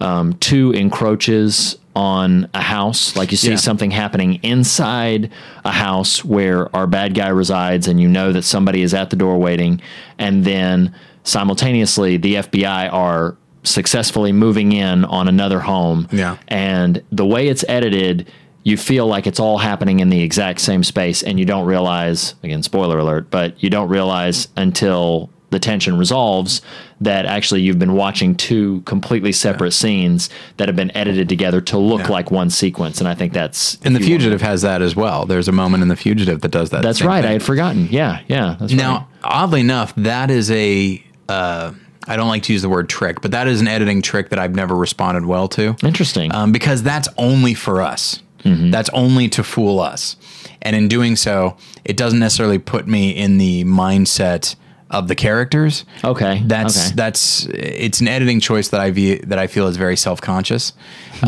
um, two encroaches on a house. Like you see Yeah. something happening inside a house where our bad guy resides, and you know that somebody is at the door waiting, and then simultaneously the FBI are successfully moving in on another home. Yeah. And the way it's edited, you feel like it's all happening in the exact same space, and you don't realize again, spoiler alert, but you don't realize until the tension resolves that actually you've been watching two completely separate scenes that have been edited together to look Yeah. like one sequence. And I think that's and The if you want- Fugitive has that as well. There's a moment in The Fugitive that does that. That's right. thing. I had forgotten. Yeah, yeah. That's Now, right. oddly enough, that is a. Uh, I don't like to use the word trick, but that is an editing trick that I've never responded well to. Interesting. um, because that's only for us. Mm-hmm. That's only to fool us. And in doing so, it doesn't necessarily put me in the mindset of the characters. Okay, That's okay. that's it's an editing choice that I view that I feel is very self conscious.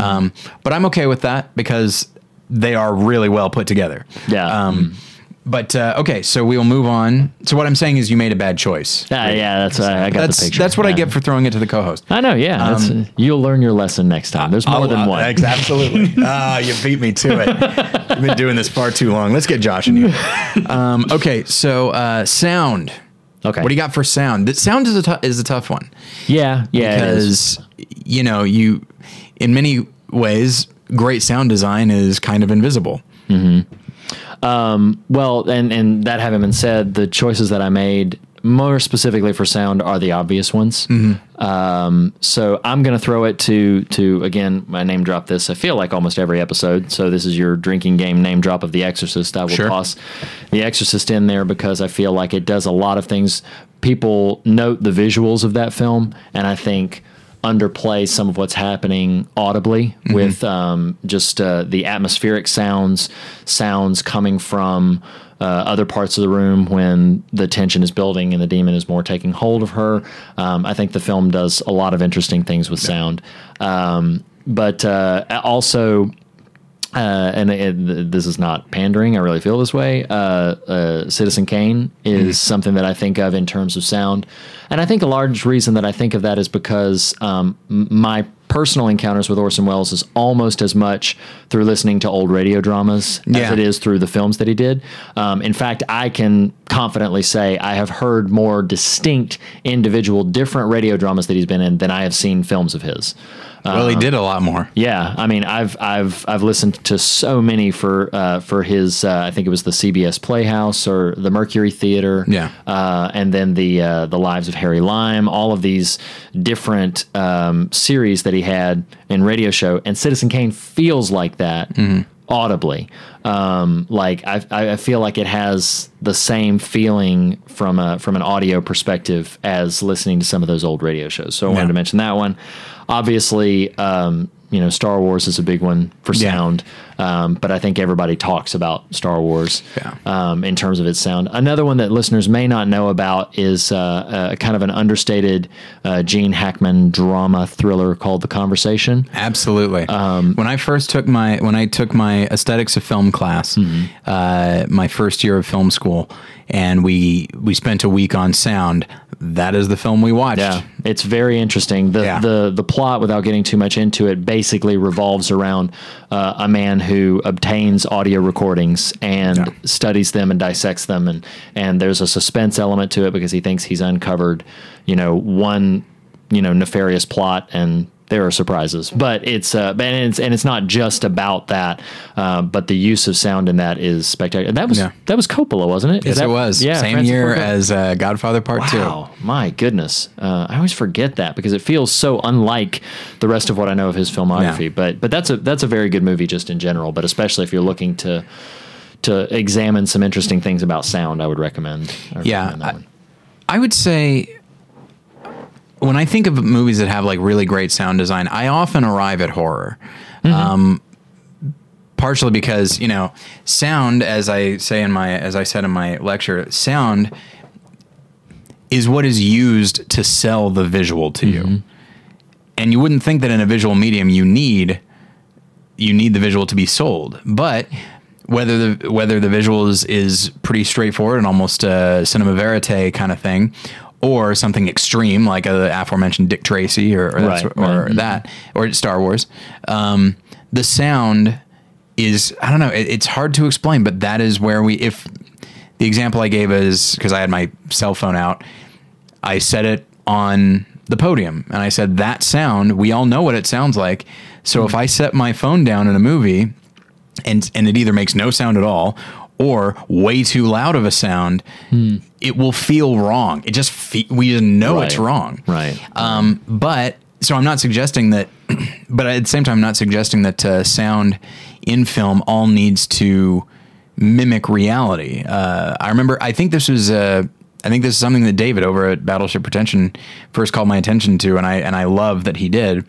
Um, but I'm okay with that because they are really well put together. Yeah. Um, But uh, okay, so we will move on. So what I'm saying is, you made a bad choice. Ah, yeah, that's I, I got that's the picture. that's what I get for throwing it to the co-host. I know. Yeah, that's, you'll learn your lesson next time. There's more I'll- than uh, one. ex- Absolutely. Ah, you beat me to it. You've been doing this far too long. Let's get Josh in here. Um, okay, so uh, sound. Okay. What do you got for sound? The sound is a is a tough one Yeah, yeah. because you know you, in many ways, great sound design is kind of invisible. Mm-hmm. Um, well, and and that having been said, the choices that I made more specifically for sound are the obvious ones. Mm-hmm. Um, so I'm going to throw it to to again. I name drop this. I feel like almost every episode. So this is your drinking game name drop of The Exorcist. I will Sure. toss The Exorcist in there because I feel like it does a lot of things. People note the visuals of that film, and I think underplay some of what's happening audibly with um, just uh, the atmospheric sounds, sounds coming from uh, other parts of the room when the tension is building and the demon is more taking hold of her. Um, I think the film does a lot of interesting things with sound, um, but uh, also uh, and it, this is not pandering. I really feel this way. Uh, uh, Citizen Kane is something that I think of in terms of sound, and I think a large reason that I think of that is because um, my personal encounters with Orson Welles is almost as much through listening to old radio dramas Yeah. as it is through the films that he did. Um, in fact, I can confidently say I have heard more distinct, individual, different radio dramas that he's been in than I have seen films of his. Well, he did a lot more. Yeah, I mean, I've I've I've listened to so many for uh, for his. Uh, I think it was the CBS Playhouse or the Mercury Theater. Yeah. uh, and then the uh, the Lives of Harry Lime. All of these different um, series that he had in radio show, and Citizen Kane feels like that audibly. Um, like I, I feel like it has the same feeling from a from an audio perspective as listening to some of those old radio shows. So I wanted to mention that one. Obviously, um, you know, Star Wars is a big one for Yeah. sound, um, but I think everybody talks about Star Wars Yeah. um, in terms of its sound. Another one that listeners may not know about is uh, uh, kind of an understated uh, Gene Hackman drama thriller called The Conversation. Absolutely. Um, when I first took my when I took my aesthetics of film class, Mm-hmm. uh, my first year of film school, and we we spent a week on sound. That is the film we watched. Yeah, it's very interesting. The Yeah. the the plot, without getting too much into it, basically revolves around uh, a man who obtains audio recordings and Yeah. studies them and dissects them, and and there's a suspense element to it because he thinks he's uncovered, you know, one you know nefarious plot and. There are surprises, but it's uh, and it's and it's not just about that, uh, but the use of sound in that is spectacular. And that was Yeah. that was Coppola, wasn't it? Is Yes, that- it was. Yeah, Same Francis year Ford as uh, Godfather Part Wow, my goodness! Uh, I always forget that because it feels so unlike the rest of what I know of his filmography. Yeah. But but that's a that's a very good movie just in general. But especially if you're looking to to examine some interesting things about sound, I would recommend. I would Yeah, recommend that I- one. I would say when I think of movies that have like really great sound design, I often arrive at horror. Um, partially because you know, sound, as I say in my as I said in my lecture, sound is what is used to sell the visual to you. And you wouldn't think that in a visual medium you need you need the visual to be sold, but whether the whether the visual is, is pretty straightforward and almost a cinema verite kind of thing, or something extreme like the aforementioned Dick Tracy or or, that Right, or that or Star Wars, um, the sound is I don't know. It, it's hard to explain, but that is where we if the example I gave is because I had my cell phone out, I set it on the podium and I said that sound. We all know what it sounds like. So if I set my phone down in a movie and and it either makes no sound at all or way too loud of a sound, it will feel wrong. It just fe- we just know it's wrong. Right. Um, but so I'm not suggesting that, but at the same time, I'm not suggesting that uh, sound in film all needs to mimic reality. Uh, I remember, I think this was, uh, I think this is something that David over at Battleship Pretension first called my attention to, and I and I love that he did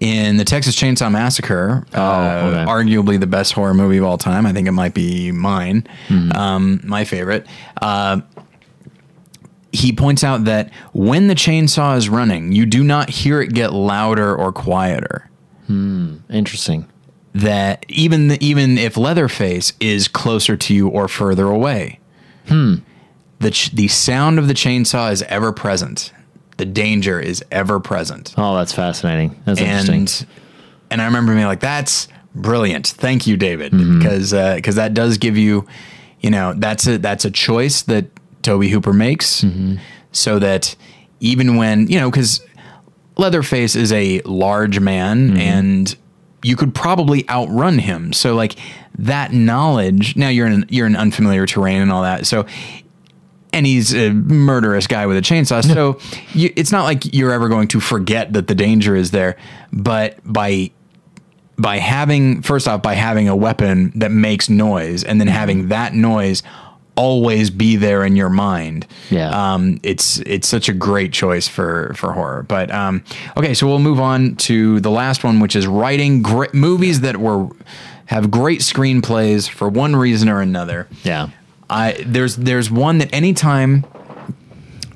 in the Texas Chainsaw Massacre. uh, okay. arguably the best horror movie of all time. I think it might be mine, um, my favorite. Uh, he points out that when the chainsaw is running, you do not hear it get louder or quieter. Interesting. That even the, even if Leatherface is closer to you or further away, the ch- the sound of the chainsaw is ever present. The danger is ever present. Oh, that's fascinating. That's interesting. and and I remember being like, "That's brilliant, thank you, David," Mm-hmm. because because that does give you, you know, that's a that's a choice that Tobe Hooper makes, Mm-hmm. so that even when you know, because Leatherface is a large man Mm-hmm. and you could probably outrun him. So like that knowledge. Now you're in you're in unfamiliar terrain and all that. So and he's a murderous guy with a chainsaw. So you, it's not like you're ever going to forget that the danger is there. But by by having first off by having a weapon that makes noise and then having that noise always be there in your mind. Yeah. Um, it's it's such a great choice for for horror. But um, okay, so we'll move on to the last one, which is writing great movies that were have great screenplays for one reason or another. yeah. I there's there's one that anytime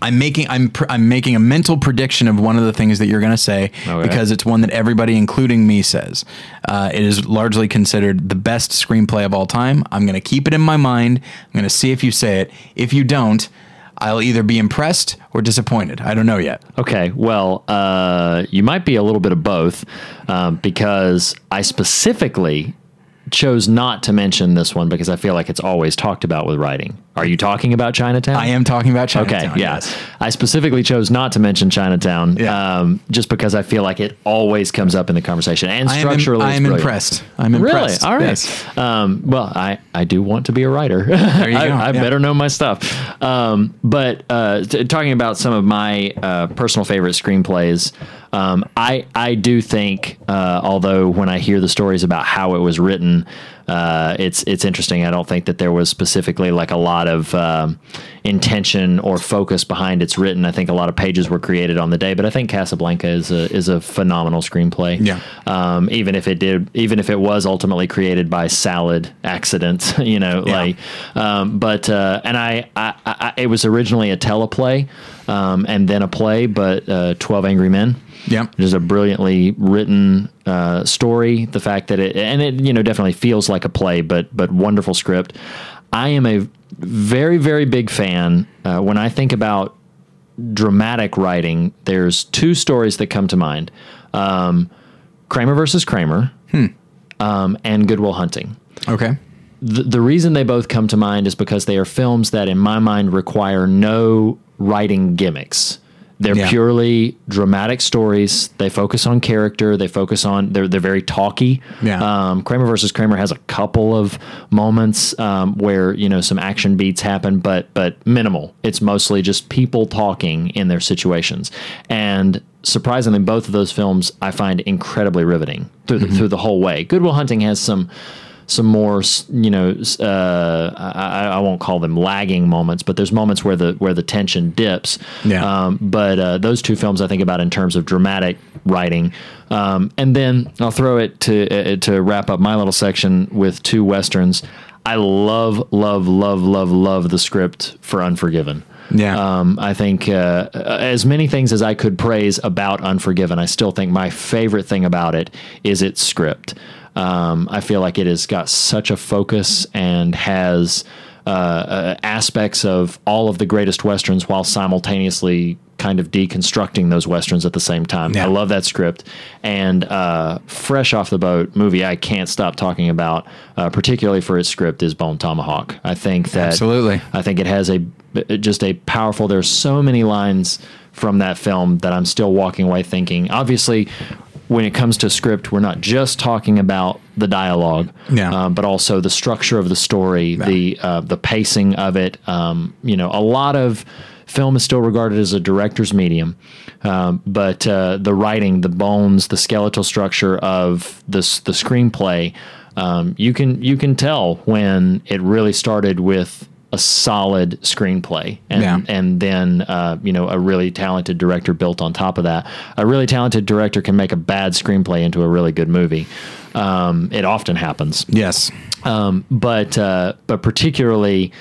I'm making I'm pr- I'm making a mental prediction of one of the things that you're going to say Okay. because it's one that everybody, including me, says. Uh, it is largely considered the best screenplay of all time. I'm going to keep it in my mind. I'm going to see if you say it. If you don't, I'll either be impressed or disappointed. I don't know yet. Okay, well, uh, you might be a little bit of both um, because I specifically chose not to mention this one because I feel like it's always talked about with writing. Are you talking about Chinatown? I am talking about Okay, Chinatown. yeah. yes. I specifically chose not to mention Chinatown Yeah. um, just because I feel like it always comes up in the conversation. And I am, structurally, I am impressed. I'm Really? impressed. All right. Yes. Um, well, I, I do want to be a writer. There you I, go. I Yeah. better know my stuff. Um, but uh, t- talking about some of my uh, personal favorite screenplays, um, I I do think, uh, although when I hear the stories about how it was written, uh, it's it's interesting. I don't think that there was specifically like a lot of um, intention or focus behind its written. I think a lot of pages were created on the day, but I think Casablanca is a is a phenomenal screenplay. Yeah. Um, even if it did, even if it was ultimately created by salad accident, you know, Yeah. like, um, but uh, and I, I, I, it was originally a teleplay, um, and then a play, but uh, Twelve Angry Men. Yeah. It is a brilliantly written uh, story. The fact that it and it you know definitely feels like a play, but but wonderful script. I am a very very big fan. Uh, when I think about dramatic writing, there's two stories that come to mind: um, Kramer versus Kramer, um, and Good Will Hunting Okay. the, the reason they both come to mind is because they are films that, in my mind, require no writing gimmicks. They're Yeah. purely dramatic stories. They focus on character. They focus on they're they're very talky. Yeah. Um, Kramer versus Kramer has a couple of moments um, where you know some action beats happen, but but minimal. It's mostly just people talking in their situations. And surprisingly, both of those films I find incredibly riveting through the, through the whole way. Good Will Hunting has some some more, you know, uh, I, I won't call them lagging moments, but there's moments where the where the tension dips. Yeah. Um, but uh, those two films I think about in terms of dramatic writing, um, and then I'll throw it to uh, to wrap up my little section with two westerns. I love, love, love, love, love the script for Unforgiven. Yeah. Um, I think uh, as many things as I could praise about Unforgiven, I still think my favorite thing about it is its script. Um, I feel like it has got such a focus and has uh, uh, aspects of all of the greatest westerns while simultaneously kind of deconstructing those westerns at the same time. Yeah. I love that script. And uh, fresh off the boat movie, I can't stop talking about, uh, particularly for its script, is Bone Tomahawk. I think that Absolutely. I think it has a just a powerful. There's so many lines from that film that I'm still walking away thinking. Obviously, when it comes to script, we're not just talking about the dialogue, Yeah. um, but also the structure of the story, the uh, the pacing of it. Um, you know, a lot of film is still regarded as a director's medium, um, but uh, the writing, the bones, the skeletal structure of this the screenplay, um, you can you can tell when it really started with a solid screenplay and Yeah. and then uh, you know a really talented director built on top of that. A really talented director can make a bad screenplay into a really good movie. Um, it often happens, yes. um, but uh, but particularly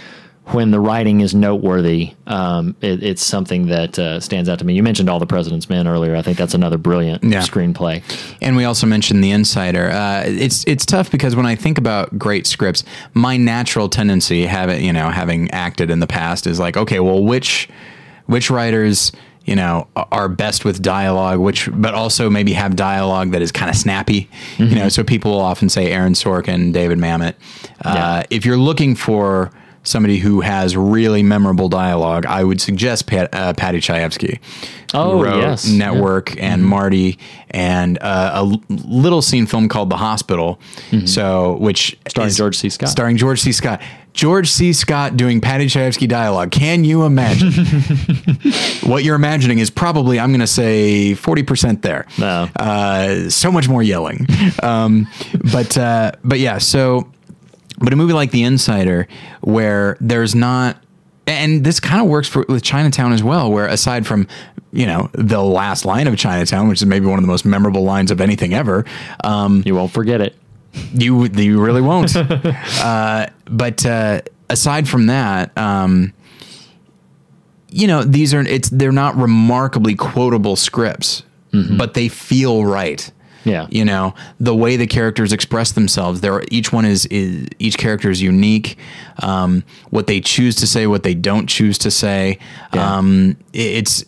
when the writing is noteworthy, um, it, it's something that uh, stands out to me. You mentioned All the President's Men earlier. I think that's another brilliant Yeah. screenplay. And we also mentioned The Insider. Uh, it's it's tough because when I think about great scripts, my natural tendency, having you know having acted in the past, is like, okay, well, which which writers you know are best with dialogue, which but also maybe have dialogue that is kind of snappy. You know, so people will often say Aaron Sorkin, David Mamet. Uh, Yeah. If you're looking for somebody who has really memorable dialogue, I would suggest Pat, uh, Paddy Chayefsky. who Oh, wrote yes. Network and Marty and uh, a little seen film called The Hospital. So, which Starring George C. Scott. Starring George C. Scott. George C. Scott doing Paddy Chayefsky dialogue. Can you imagine? what you're imagining is probably, I'm going to say, 40% there. No. Uh, so much more yelling. Um, but, uh, but yeah, so, but a movie like The Insider, where there's not, and this kind of works for with Chinatown as well, where aside from you know the last line of Chinatown, which is maybe one of the most memorable lines of anything ever, um, You won't forget it. you you really won't. uh, but uh, aside from that, um, you know, these are it's they're not remarkably quotable scripts, but they feel right. Yeah. You know, the way the characters express themselves, they're each one is, is each character is unique. Um, what they choose to say, what they don't choose to say. Yeah. Um, it- it's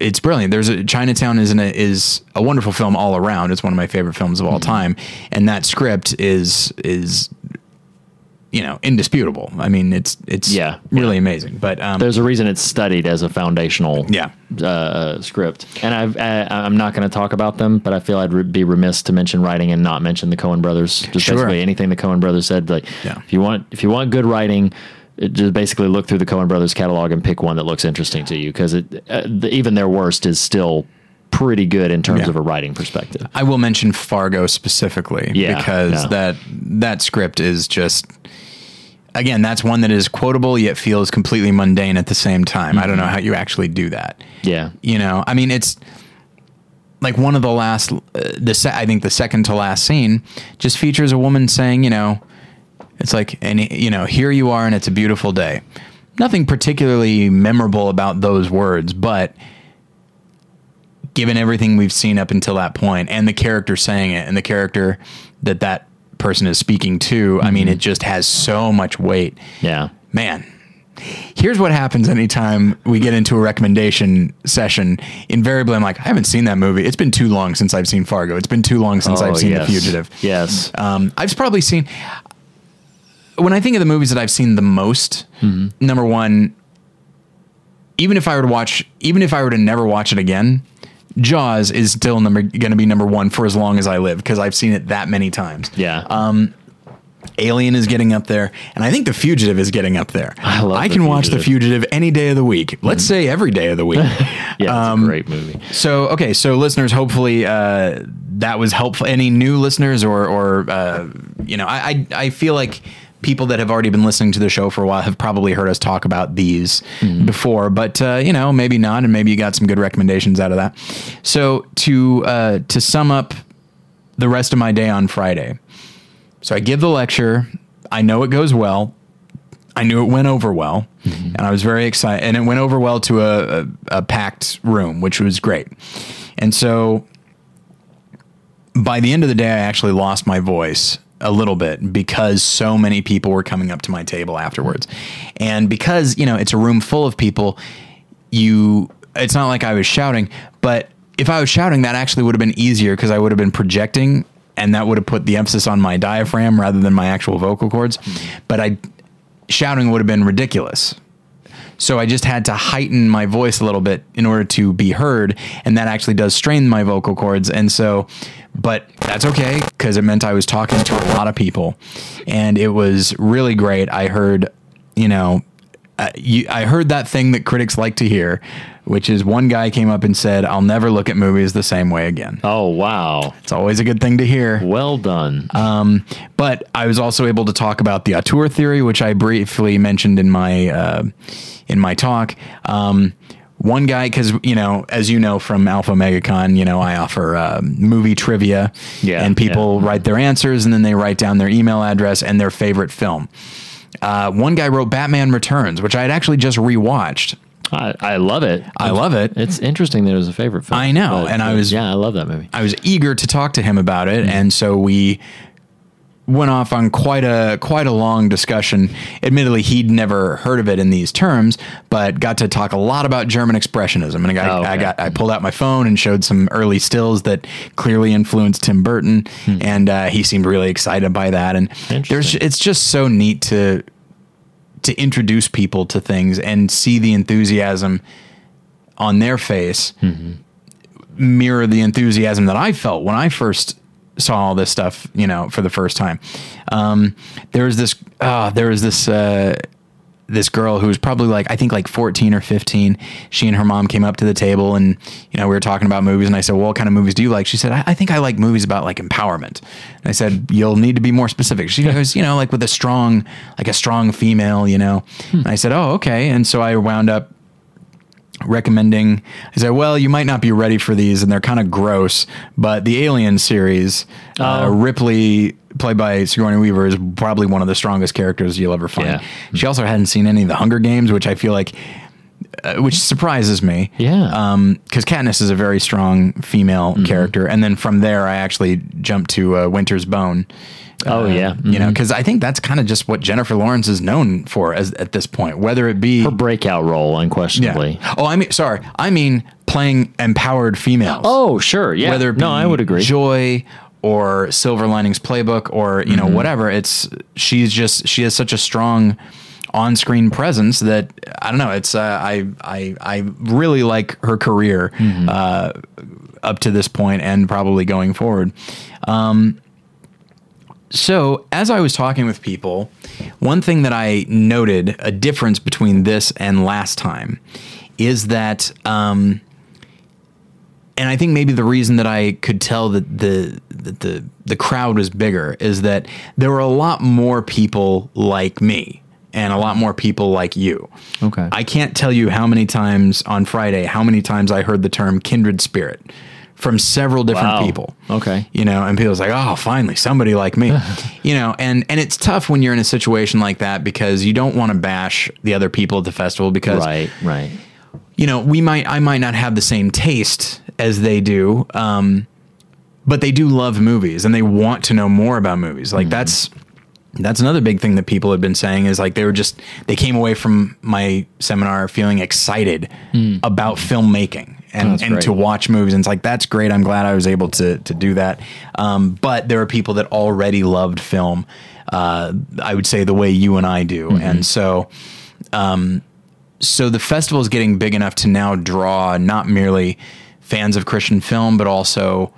it's brilliant. There's a Chinatown is an, is a wonderful film all around. It's one of my favorite films of all time, and that script is is you know indisputable. I mean, it's it's Yeah. really amazing. But um, There's a reason it's studied as a foundational yeah, uh, script, and I've, I, I'm not going to talk about them, but I feel I'd re- be remiss to mention writing and not mention the Coen brothers. Just Sure. basically anything the Coen brothers said. Like, Yeah. if you want, if you want good writing, it just basically look through the Coen brothers catalog and pick one that looks interesting to you, because it uh, the, even their worst is still pretty good in terms Yeah. of a writing perspective. I will mention Fargo specifically Yeah, because yeah. that that script is just again that's one that is quotable yet feels completely mundane at the same time. I don't Mm-hmm. know how you actually do that. Yeah, You know, I mean it's like one of the last uh, the se- I think the second to last scene just features a woman saying, you know, it's like and you know, here you are and it's a beautiful day. Nothing particularly memorable about those words, but given everything we've seen up until that point and the character saying it and the character that that person is speaking to, I mean, it just has so much weight. yeah. Man, here's what happens anytime we get into a recommendation session. Invariably, I'm like, I haven't seen that movie. It's been too long since I've seen Fargo. It's been too long since Oh, I've seen yes. The Fugitive. Yes. Um, I've probably seen. When I think of the movies that I've seen the most, number one, even if I were to watch, even if I were to never watch it again, Jaws is still number going to be number one for as long as I live because I've seen it that many times. yeah. um, Alien is getting up there, and I think The Fugitive is getting up there. I love The can watch The Fugitive. Any day of the week. Let's say every day of the week. yeah, it's um, a great movie. So okay, so listeners, hopefully uh, that was helpful. Any new listeners, or or uh, you know, I, I I feel like people that have already been listening to the show for a while have probably heard us talk about these before, but uh, you know, maybe not, and maybe you got some good recommendations out of that. So to uh, to sum up the rest of my day on Friday, so I give the lecture. I know it goes well. I knew it went over well, and I was very excited. And it went over well to a, a, a packed room, which was great. And so by the end of the day, I actually lost my voice a little bit because so many people were coming up to my table afterwards. And because, you know, it's a room full of people, you, it's not like I was shouting, but if I was shouting, that actually would have been easier because I would have been projecting and that would have put the emphasis on my diaphragm rather than my actual vocal cords. But I, shouting would have been ridiculous. So I just had to heighten my voice a little bit in order to be heard, and that actually does strain my vocal cords. And so, but that's okay because it meant I was talking to a lot of people, and it was really great. I heard, you know, uh, you, I heard that thing that critics like to hear, which is one guy came up and said, "I'll never look at movies the same way again." Oh wow. It's always a good thing to hear. Well done. Um, but I was also able to talk about the auteur theory, which I briefly mentioned in my uh, in my talk. Um, one guy, because you know, as you know from Alpha MegaCon, you know, I offer uh, movie trivia, Yeah, and people write their answers, and then they write down their email address and their favorite film. Uh, one guy wrote Batman Returns, which I had actually just rewatched. I, I love it. I love it. It's interesting that it was a favorite film. I know, and I was- yeah, I love that movie. I was eager to talk to him about it, Mm-hmm. and so we went off on quite a quite a long discussion. Admittedly, he'd never heard of it in these terms, but got to talk a lot about German expressionism. And I got, Oh, okay. I got I pulled out my phone and showed some early stills that clearly influenced Tim Burton, and uh, he seemed really excited by that. And there's Hmm. It's just so neat to to introduce people to things and see the enthusiasm on their face Mm-hmm. mirror the enthusiasm that I felt when I first saw all this stuff, you know, for the first time. Um, there was this, uh, there was this, uh, this girl who was probably like I think like 14 or 15. She and her mom came up to the table and you know we were talking about movies and I said, "Well, what kind of movies do you like?" She said, "I, I think I like movies about like empowerment." And I said, "You'll need to be more specific." She goes, "You know, like with a strong like a strong female, you know." Hmm. And I said, "Oh, okay." And so I wound up recommending I said, well, you might not be ready for these and they're kind of gross, but the Alien series, uh, Oh. Ripley, played by Sigourney Weaver, is probably one of the strongest characters you'll ever find. Yeah. She also hadn't seen any of the Hunger Games, which I feel like uh, which surprises me. Yeah. because Katniss is a very strong female character, and then from there, I actually jumped to uh, Winter's Bone. Oh, Uh, yeah. you know, because I think that's kind of just what Jennifer Lawrence is known for as at this point, whether it be Her breakout role, unquestionably. yeah. Oh, I mean, sorry, I mean playing empowered females. Oh, sure. Yeah. whether it be no, I would agree. Joy or Silver Linings Playbook or you know whatever. It's she's just she has such a strong on-screen presence that I don't know. It's uh, I I I really like her career uh, up to this point and probably going forward. Um, so as I was talking with people, one thing that I noted a difference between this and last time is that. Um, and I think maybe the reason that I could tell that the that the the crowd was bigger is that there were a lot more people like me and a lot more people like you. Okay. I can't tell you how many times on Friday how many times I heard the term kindred spirit from several different Wow. people. Okay. You know, and people's like, "Oh, finally somebody like me." you know, and and it's tough when you're in a situation like that because you don't want to bash the other people at the festival because Right, right. you know, we might I might not have the same taste as they do, um, but they do love movies and they want to know more about movies. Like that's that's another big thing that people have been saying is like they were just they came away from my seminar feeling excited about filmmaking and, That's and to watch movies. And it's like that's great. I'm glad I was able to to do that. Um, but there are people that already loved film. Uh, I would say the way you and I do, and so so the festival is getting big enough to now draw not merely fans of Christian film, but also,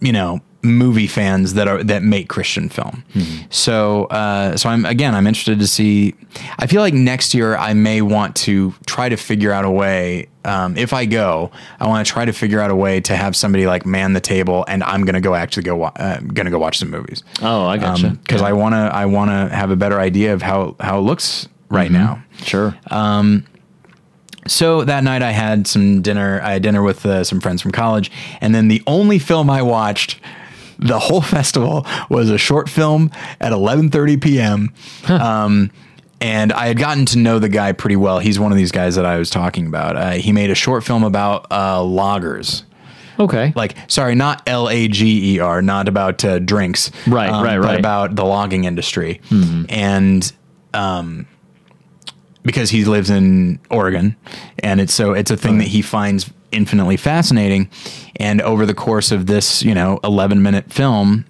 you know, movie fans that are that make Christian film. So, uh, so I'm again, I'm interested to see. I feel like next year I may want to try to figure out a way. Um, if I go, I want to try to figure out a way to have somebody like man the table, and I'm gonna go actually go wa- uh, gonna go watch some movies Oh, I gotcha. because I want to I want to have a better idea of how how it looks right now. Sure. Um, So that night I had some dinner. I had dinner with uh, some friends from college, and then the only film I watched the whole festival was a short film at 11:30 p.m. Um, and I had gotten to know the guy pretty well. He's one of these guys that I was talking about. Uh, he made a short film about uh, loggers. okay. Like, sorry, not L A G E R, not about uh, drinks, Right, right, right. but about the logging industry, and um, because he lives in Oregon, and it's so it's a thing that he finds infinitely fascinating, and over the course of this, you know, eleven minute film.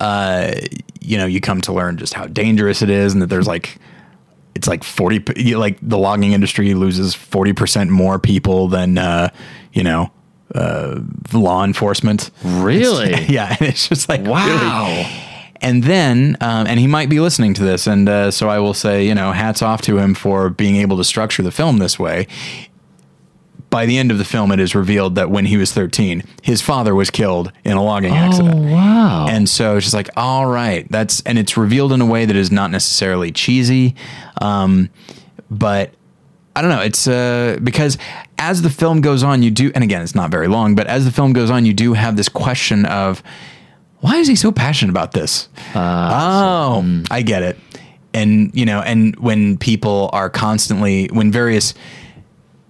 Uh, you know, you come to learn just how dangerous it is, and that there's like it's like 40 p- you- like the logging industry loses 40% more people than uh you know uh law enforcement Really? yeah and it's just like Wow. really- and then um and he might be listening to this and uh so i will say you know hats off to him for being able to structure the film this way by the end of the film it is revealed that when he was 13 his father was killed in a logging accident Oh, wow. and so it's just like, all right, that's and it's revealed in a way that is not necessarily cheesy, um, but I don't know. It's uh, because as the film goes on, you do, and again, it's not very long, but as the film goes on, you do have this question of why is he so passionate about this? oh, I get it. And you know, and when people are constantly, when various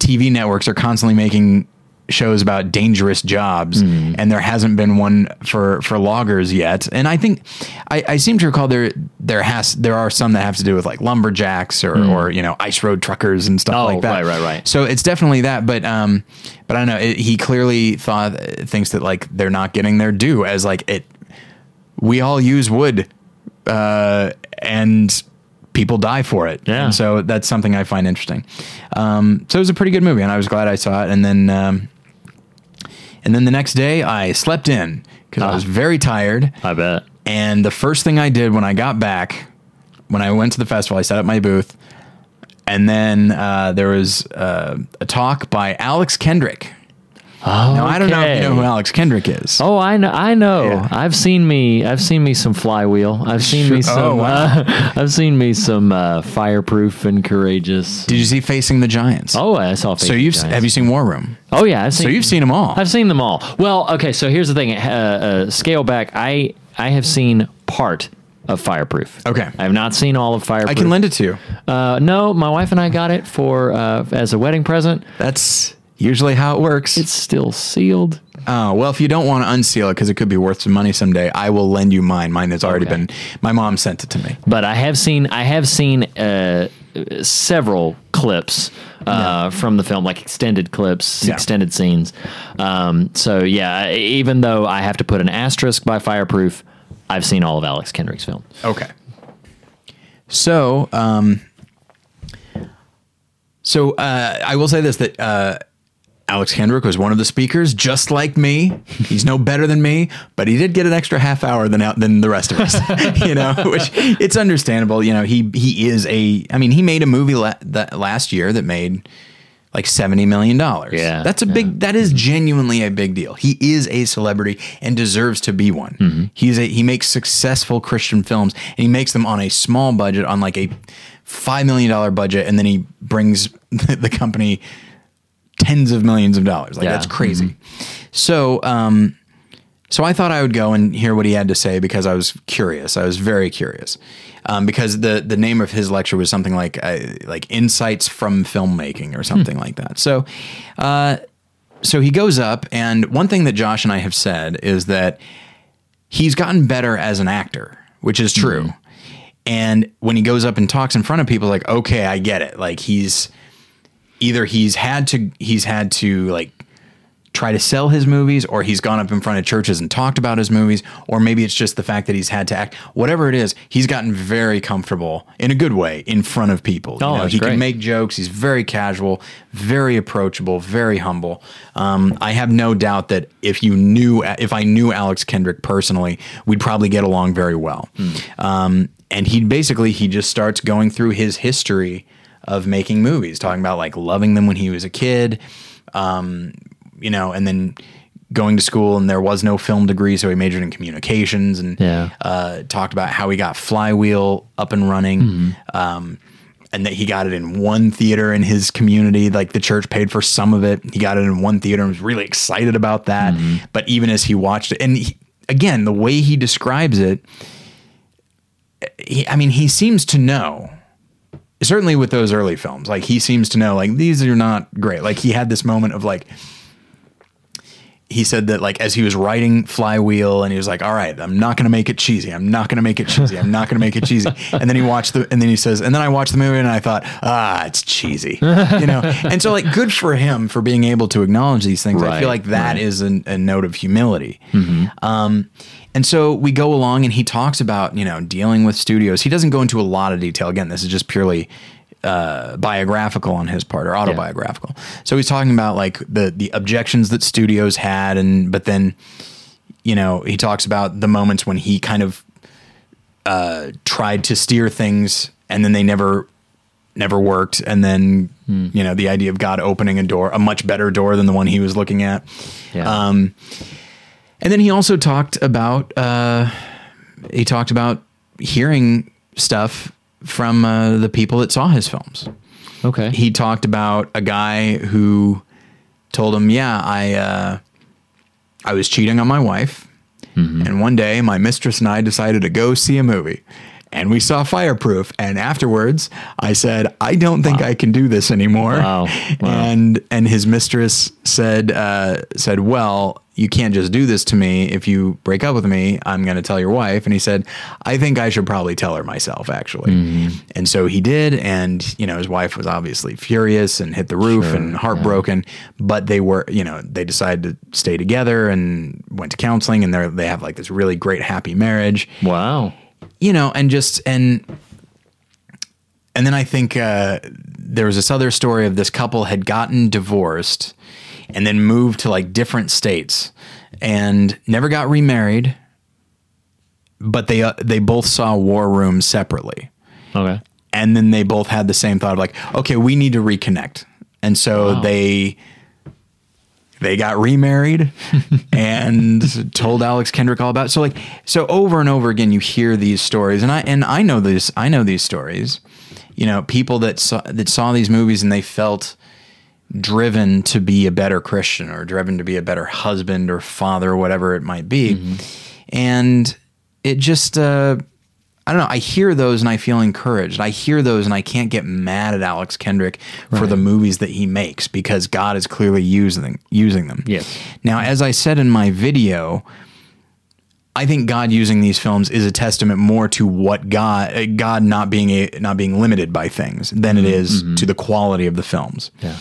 TV networks are constantly making shows about dangerous jobs, and there hasn't been one for for loggers yet. And I think I, I seem to recall there there has there are some that have to do with like lumberjacks or or you know ice road truckers and stuff Oh, like that. right, right, right. So it's definitely that, but um, but I don't know. It, he clearly thought thinks that like they're not getting their due as like it. We all use wood, uh, and people die for it. Yeah. And so that's something I find interesting. Um, so it was a pretty good movie, and I was glad I saw it. And then, um, and then the next day, I slept in because I Ah. was very tired. I bet. And the first thing I did when I got back, when I went to the festival, I set up my booth, and then uh, there was uh, a talk by Alex Kendrick. Oh, Now I don't know if you know who. Alex Kendrick is. Oh, I know. I know. Yeah. I've seen me. I've seen me some flywheel. I've seen me some. Oh, wow. uh, I've seen me some uh, fireproof and courageous. Did you see Facing the Giants? Oh, I saw. so you've have you seen War Room? Oh yeah, I've seen. So you've seen them all. I've seen them all. Well, okay. So here's the thing. Uh, uh, scale back. I I have seen part of Fireproof. Okay. I have not seen all of Fireproof. I can lend it to you. Uh, no, my wife and I got it for uh, as a wedding present. That's usually how it works. It's still sealed. Oh, well, if you don't want to unseal it because it could be worth some money someday, I will lend you mine. Mine has already Okay. been, my mom sent it to me. but I have seen I have seen uh, several clips uh, from the film, like extended clips, Yeah. extended scenes. Um, so yeah, even though I have to put an asterisk by Fireproof, I've seen all of Alex Kendrick's films. Okay. So, um, so uh, I will say this that uh, Alex Kendrick was one of the speakers, just like me. He's no better than me, but he did get an extra half hour than than the rest of us. you know, which it's understandable. You know, he he is a. I mean, he made a movie la- that last year that made like seventy million dollars. Yeah, that's a big. That is genuinely a big deal. He is a celebrity and deserves to be one. Mm-hmm. He's a he makes successful Christian films and he makes them on a small budget, on like a five million dollar budget, and then he brings the company tens of millions of dollars. Like Yeah. that's crazy. So, um, so I thought I would go and hear what he had to say because I was curious. I was very curious um, because the the name of his lecture was something like uh, like insights from filmmaking or something like that. So, uh, so he goes up, and one thing that Josh and I have said is that he's gotten better as an actor, which is true. And when he goes up and talks in front of people, like, okay, I get it. Like he's either he's had to he's had to like try to sell his movies or he's gone up in front of churches and talked about his movies or maybe it's just the fact that he's had to act whatever it is he's gotten very comfortable in a good way in front of people. Oh, you know, he great. can make jokes he's very casual very approachable very humble. Um, i have no doubt that if you knew if i knew alex kendrick personally we'd probably get along very well. Um, and he basically he just starts going through his history of making movies talking about like loving them when he was a kid you know, and then going to school and there was no film degree, so he majored in communications and Yeah. uh, talked about how he got Flywheel up and running. Mm-hmm. Um, and that he got it in one theater in his community, like the church paid for some of it. He got it in one theater and was really excited about that. Mm-hmm. But even as he watched it, and he, again, the way he describes it, he, I mean, he seems to know certainly with those early films like he seems to know like these are not great. Like he had this moment of like he said that like as he was writing flywheel and he was like all right i'm not going to make it cheesy. I'm not going to make it cheesy. I'm not going to make it cheesy. And then he watched the and then he says and then i watched the movie and i thought ah it's cheesy you know? And so like good for him for being able to acknowledge these things. I feel like that is right. an, a note of humility. Um, and so we go along and he talks about, you know, dealing with studios. He doesn't go into a lot of detail. Again, this is just purely uh, biographical on his part or autobiographical. So he's talking about like the the objections that studios had and but then you know, he talks about the moments when he kind of uh, tried to steer things and then they never never worked and then you know the idea of God opening a door a much better door than the one he was looking at Yeah. um, and then he also talked about uh, he talked about hearing stuff from uh, the people that saw his films. okay. He talked about a guy who told him, "Yeah, I uh, I was cheating on my wife, and one day my mistress and I decided to go see a movie." And we saw Fireproof, and afterwards, I said, "I don't think I can do this anymore." Wow. Wow. And and his mistress said uh, said, "Well, you can't just do this to me. If you break up with me, I'm going to tell your wife." And he said, "I think I should probably tell her myself, actually." Mm-hmm. And so he did, and you know, his wife was obviously furious and hit the roof Sure, and heartbroken. But they were, you know, they decided to stay together and went to counseling, and they they have like this really great happy marriage wow. you know, and just and and then I think uh, there was this other story of this couple had gotten divorced and then moved to like different states and never got remarried, but they uh, they both saw War Room separately, Okay. and then they both had the same thought of like, okay, we need to reconnect, and so Wow. they they got remarried and told Alex Kendrick all about it. so like so over and over again you hear these stories and I and I know this I know these stories you know people that saw that saw these movies and they felt driven to be a better Christian or driven to be a better husband or father or whatever it might be and it just uh I don't know. I hear those and I feel encouraged. I hear those and I can't get mad at Alex Kendrick for the movies that he makes because God is clearly using using them. Yes. Now, as I said in my video, I think God using these films is a testament more to what God uh, God not being a not being limited by things than it is to the quality of the films. Yeah.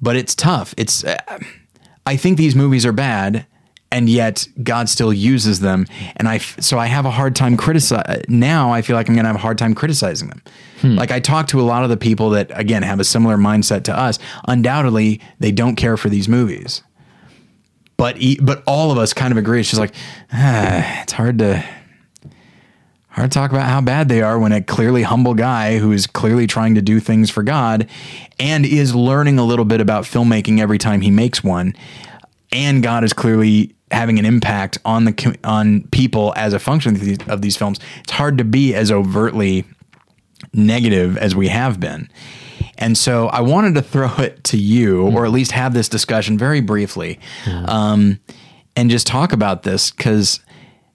But it's tough. It's uh, I think these movies are bad and yet God still uses them and I so I have a hard time criticize now I feel like I'm going to have a hard time criticizing them. Like I talk to a lot of the people that again have a similar mindset to us. Undoubtedly, they don't care for these movies. But e- but all of us kind of agree. It's just like ah, it's hard to hard to talk about how bad they are when a clearly humble guy who is clearly trying to do things for God and is learning a little bit about filmmaking every time he makes one, and God is clearly having an impact on the on people as a function of these, of these films. It's hard to be as overtly negative as we have been. And so I wanted to throw it to you, or at least have this discussion very briefly, um, and just talk about this because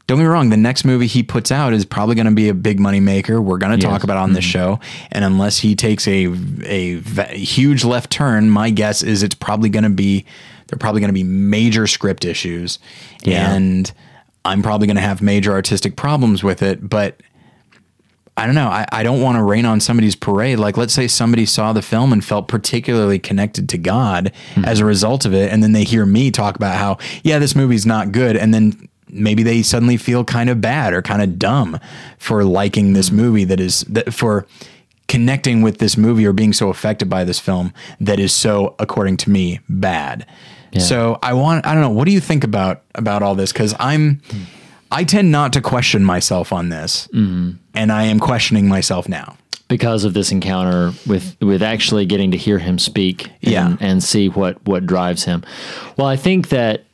don't get me wrong, the next movie he puts out is probably going to be a big money maker. We're going to talk Yes. about it on this mm-hmm. show, and unless he takes a a huge left turn, my guess is it's probably going to be there are probably going to be major script issues, Yeah. and I'm probably going to have major artistic problems with it, but. I don't know. I, I don't want to rain on somebody's parade. Like, let's say somebody saw the film and felt particularly connected to God hmm. as a result of it. And then they hear me talk about how, yeah, this movie's not good. And then maybe they suddenly feel kind of bad or kind of dumb for liking this mm-hmm. movie that is, that for connecting with this movie or being so affected by this film that is so, according to me, bad. So I want, I don't know. What do you think about, about all this? Cause I'm, hmm. I tend not to question myself on this, mm-hmm. and I am questioning myself now. because of this encounter with with actually getting to hear him speak and, Yeah. and see what what drives him. Well, I think that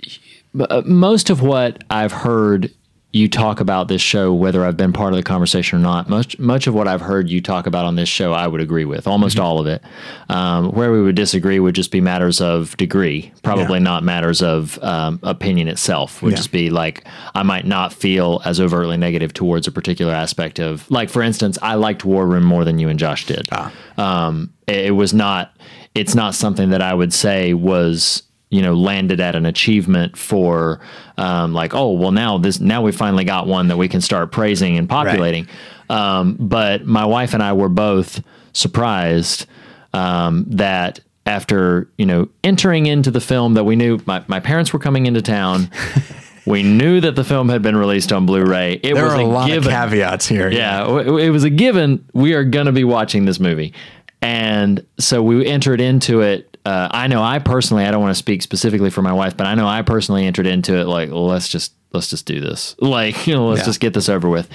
most of what I've heard you talk about this show, whether I've been part of the conversation or not, much much of what I've heard you talk about on this show, I would agree with almost all of it. Um, where we would disagree would just be matters of degree, probably Yeah. not matters of um, opinion itself. Would Yeah. just be like I might not feel as overtly negative towards a particular aspect of, like for instance, I liked War Room more than you and Josh did. Um, it, it was not. It's not something that I would say was you know landed at an achievement for um, like oh well now this now we finally got one that we can start praising and populating. Um, but my wife and I were both surprised um, that after you know entering into the film that we knew my, my parents were coming into town. we knew that the film had been released on Blu-ray. It There was are a lot given. of caveats here. Yeah, w- it was a given. We are going to be watching this movie, and so we entered into it. Uh, I know I personally, I don't want to speak specifically for my wife, but I know I personally entered into it like, well, let's just let's just do this. Like, you know, let's Yeah. just get this over with.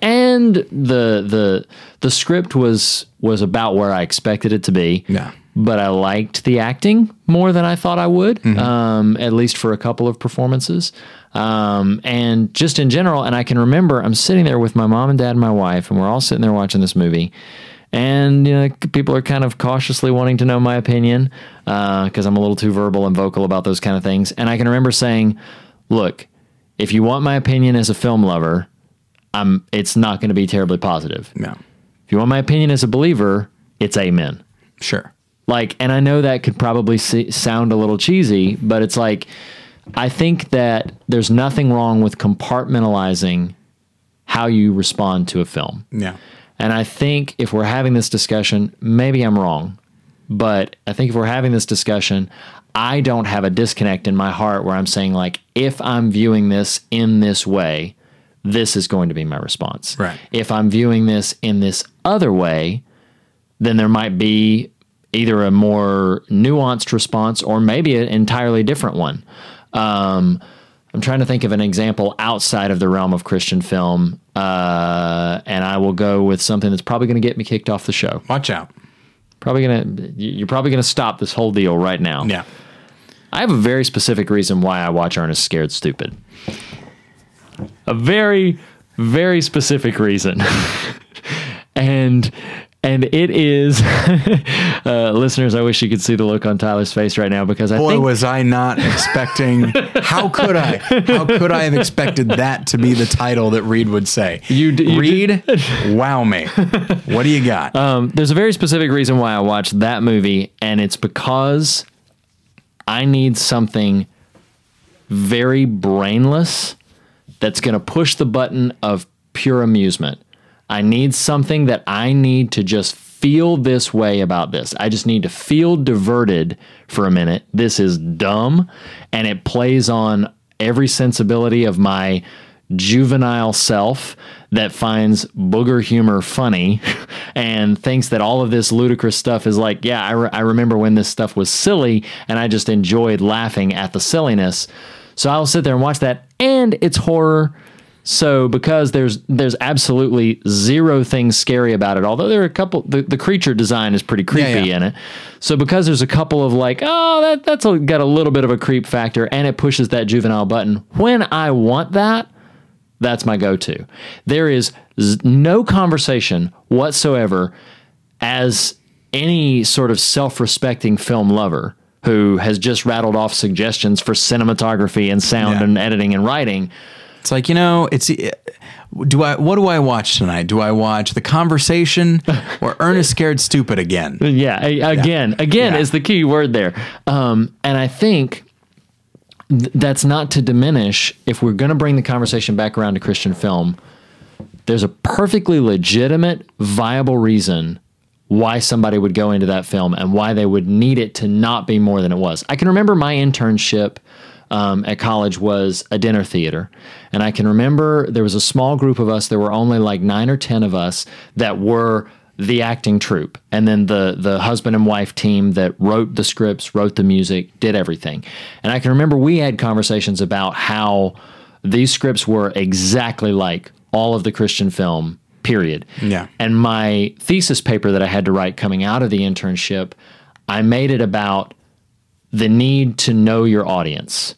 And the the the script was was about where I expected it to be. Yeah. But I liked the acting more than I thought I would, um, at least for a couple of performances. Um, and just in general, and I can remember I'm sitting there with my mom and dad and my wife, and we're all sitting there watching this movie. And you know, people are kind of cautiously wanting to know my opinion uh, because I'm a little too verbal and vocal about those kind of things. And I can remember saying, "Look, if you want my opinion as a film lover, I'm. It's not going to be terribly positive. Yeah. If you want my opinion as a believer, it's amen." Sure. like and i know that could probably se- sound a little cheesy but it's like i think that there's nothing wrong with compartmentalizing how you respond to a film Yeah. And i think if we're having this discussion maybe i'm wrong but i think if we're having this discussion i don't have a disconnect in my heart where i'm saying like if i'm viewing this in this way this is going to be my response Right. if i'm viewing this in this other way then there might be either a more nuanced response or maybe an entirely different one. Um, I'm trying to think of an example outside of the realm of Christian film, uh, and I will go with something that's probably going to get me kicked off the show. Watch out. Probably going to you're probably going to stop this whole deal right now. Yeah. I have a very specific reason why I watch Ernest Scared Stupid. A very, very specific reason. and and it is uh, listeners. I wish you could see the look on Tyler's face right now because I Boy, think was I not expecting. how could I? How could I have expected that to be the title that Reed would say? You d- you Reed, wow me. What do you got? um, there's a very specific reason why I watched that movie, and it's because I need something very brainless that's going to push the button of pure amusement. I need something that I need to just feel this way about this. I just need to feel diverted for a minute. This is dumb and it plays on every sensibility of my juvenile self that finds booger humor funny and thinks that all of this ludicrous stuff is like, yeah, I, re- I remember when this stuff was silly and I just enjoyed laughing at the silliness. So I'll sit there and watch that and it's horror. So because there's there's absolutely zero things scary about it, although there are a couple the, the creature design is pretty creepy yeah. in it. So because there's a couple of like, oh, that that's a, got a little bit of a creep factor and it pushes that juvenile button. When I want that, that's my go-to. There is z- no conversation whatsoever as any sort of self-respecting film lover who has just rattled off suggestions for cinematography and sound Yeah. and editing and writing. It's like you know, it's do I what do I watch tonight? Do I watch The Conversation or Ernest Scared Stupid again? Yeah, again, again Yeah. is the key word there. Um, and I think th- that's not to diminish if we're going to bring the conversation back around to Christian film. There's a perfectly legitimate, viable reason why somebody would go into that film and why they would need it to not be more than it was. I can remember my internship um, at college was a dinner theater. And I can remember there was a small group of us, there were only like nine or 10 of us that were the acting troupe. And then the, the husband and wife team that wrote the scripts, wrote the music, did everything. And I can remember we had conversations about how these scripts were exactly like all of the Christian film period. Yeah. And my thesis paper that I had to write coming out of the internship, I made it about the need to know your audience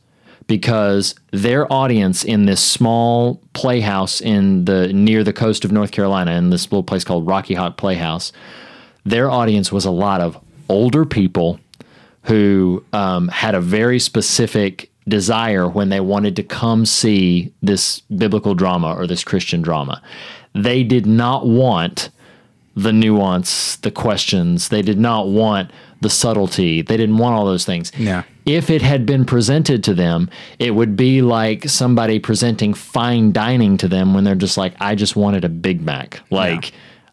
because their audience in this small playhouse in the near the coast of North Carolina in this little place called Rocky Hock Playhouse, their audience was a lot of older people who um, had a very specific desire when they wanted to come see this biblical drama or this Christian drama. They did not want the nuance, the questions. They did not want the subtlety. They didn't want all those things. Yeah. If it had been presented to them, it would be like somebody presenting fine dining to them when they're just like, I just wanted a Big Mac. Like,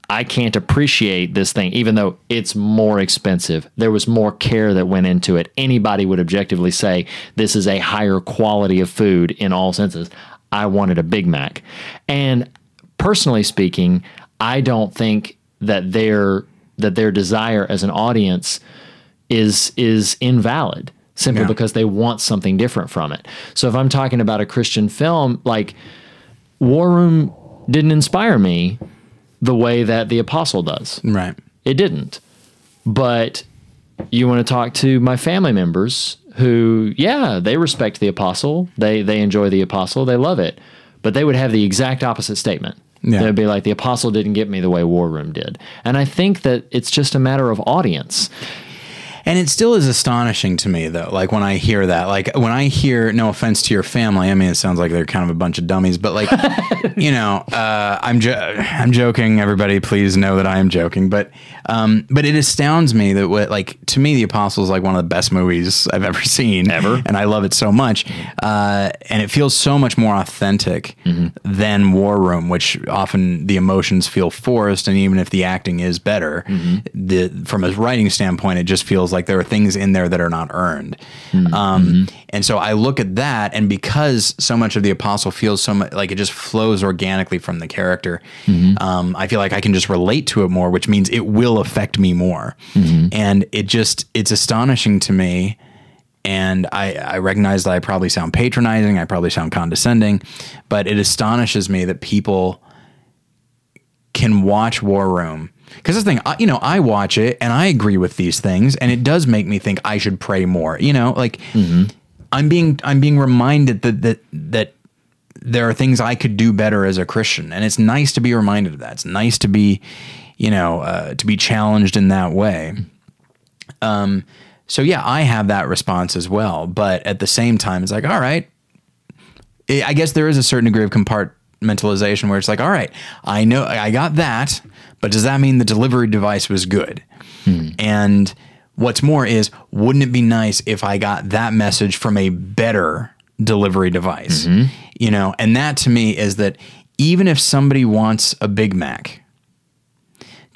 I can't appreciate this thing, even though it's more expensive. There was more care that went into it. Anybody would objectively say this is a higher quality of food in all senses. I wanted a Big Mac. And personally speaking, I don't think that their that their desire as an audience is is invalid simply Yeah. because they want something different from it. So if I'm talking about a Christian film, like War Room didn't inspire me the way that The Apostle does. Right. It didn't. But you want to talk to my family members who, yeah, they respect the apostle. They they enjoy the apostle. They love it. But they would have the exact opposite statement. Yeah. They'd be like, the apostle didn't get me the way War Room did. And I think that it's just a matter of audience. And it still is astonishing to me, though. Like when I hear that, like when I hear, no offense to your family, I mean, it sounds like they're kind of a bunch of dummies, but like, you know, uh, I'm jo- I'm joking. Everybody, please know that I am joking. But um, but it astounds me that what like to me, The Apostle is like one of the best movies I've ever seen, Ever. and I love it so much. Uh, and it feels so much more authentic Mm-hmm. than War Room, which often the emotions feel forced, and even if the acting is better, Mm-hmm. the from a writing standpoint, it just feels like there are things in there that are not earned. Mm-hmm. Um, and so I look at that, and because so much of the Apostle feels so much like it just flows organically from the character, Mm-hmm. um, I feel like I can just relate to it more, which means it will affect me more. Mm-hmm. And it just it's astonishing to me and I, I recognize that I probably sound patronizing, I probably sound condescending, but it astonishes me that people can watch War Room. Because this thing, I, you know, I watch it and I agree with these things, and it does make me think I should pray more. You know, like I'm being I'm being reminded that that that there are things I could do better as a Christian, and it's nice to be reminded of that. It's nice to be you know, uh, to be challenged in that way. Um, so yeah, I have that response as well. But at the same time, it's like, all right, I I guess there is a certain degree of compartmentalization where it's like, all right, I know I got that, but does that mean the delivery device was good? Hmm. And what's more is, wouldn't it be nice if I got that message from a better delivery device? Mm-hmm. You know, and that to me is that even if somebody wants a Big Mac,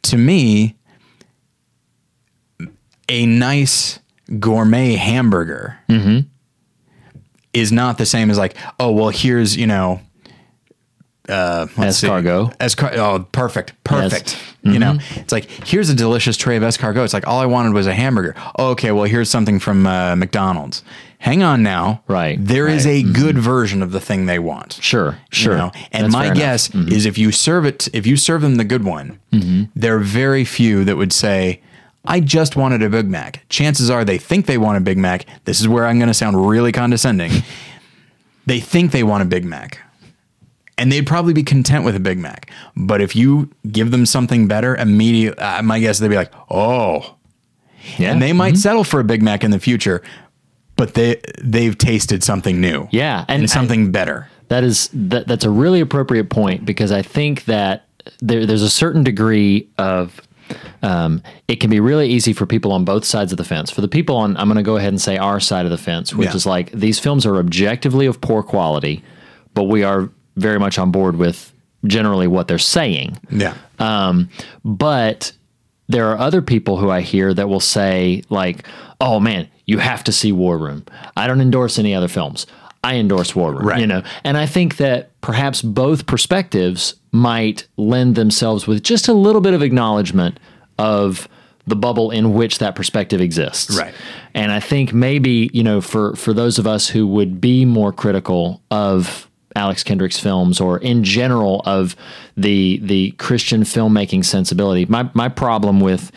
to me, a nice gourmet hamburger mm-hmm. is not the same as like, oh well, here's you know, uh. Escargot. Escar- oh, perfect, perfect. You know, Mm-hmm. it's like here's a delicious tray of escargot. It's like all I wanted was a hamburger. Oh, okay, well here's something from uh, McDonald's. Hang on now, Right, There is right. Mm-hmm. a good version of the thing they want. Sure, sure. You know? And That's my guess is if you serve it, if you serve them the good one, Mm-hmm. there are very few that would say, I just wanted a Big Mac. Chances are they think they want a Big Mac. This is where I'm going to sound really condescending. they think they want a Big Mac. And they'd probably be content with a Big Mac. But if you give them something better, immediately, uh, my guess is they'd be like, oh. Yeah. And they might settle for a Big Mac in the future, but they, they've tasted something new. Yeah, and And something better. That is that, that's a really appropriate point because I think that there, there's a certain degree of um, it can be really easy for people on both sides of the fence. For the people on, I'm going to go ahead and say our side of the fence, which Yeah. is like these films are objectively of poor quality, but we are very much on board with generally what they're saying. Yeah. Um, but there are other people who I hear that will say, like, oh man, you have to see War Room. I don't endorse any other films. I endorse War Room. Right. You know, and I think that perhaps both perspectives might lend themselves with just a little bit of acknowledgement of the bubble in which that perspective exists. Right. And I think maybe, you know, for for those of us who would be more critical of Alex Kendrick's films or in general of the the Christian filmmaking sensibility. My my problem with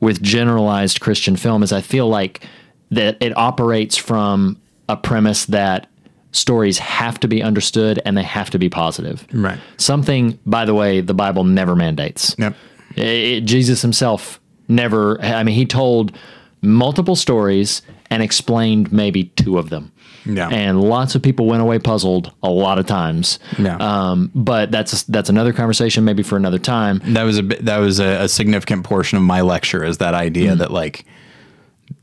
with generalized Christian film is I feel like that it operates from a premise that stories have to be understood and they have to be positive. Right. Something, by the way, the Bible never mandates. Yep. It- Jesus himself never, I mean, he told multiple stories and explained maybe two of them. Yeah. And lots of people went away puzzled a lot of times. Yeah. Um, but that's that's another conversation, maybe for another time. that was a bit, that was a, a significant portion of my lecture is that idea Mm. that like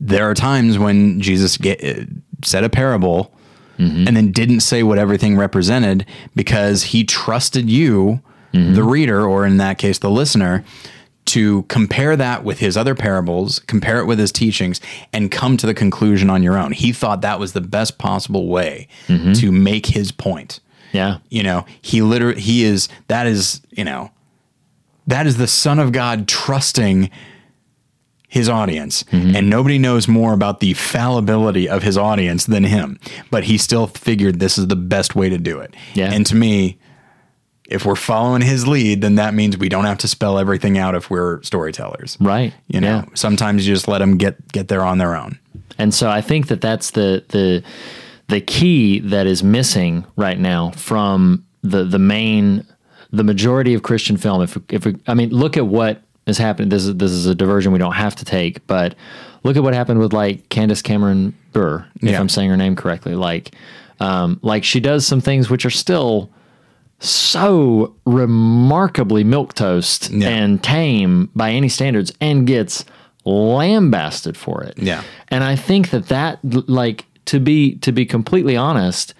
there are times when Jesus get, uh, said a parable Mm-hmm. and then didn't say what everything represented because he trusted you Mm-hmm. the reader or in that case the listener to compare that with his other parables compare it with his teachings and come to the conclusion on your own he thought that was the best possible way Mm-hmm. to make his point Yeah. you know he literally he is that is you know that is the son of god trusting his audience Mm-hmm. and nobody knows more about the fallibility of his audience than him but he still figured this is the best way to do it Yeah. and to me if we're following his lead then that means we don't have to spell everything out if we're storytellers Right. you know Yeah. sometimes you just let them get get there on their own And so I think that that's the the the key that is missing right now from the the main the majority of Christian film. If if we, I mean, look at what is happening. This is this is a diversion we don't have to take, but look at what happened with like Candace Cameron Burr, if Yeah. I'm saying her name correctly. Like, um, like she does some things which are still so remarkably milk toast Yeah. and tame by any standards and gets lambasted for it. Yeah. And I think that that like to be to be completely honest,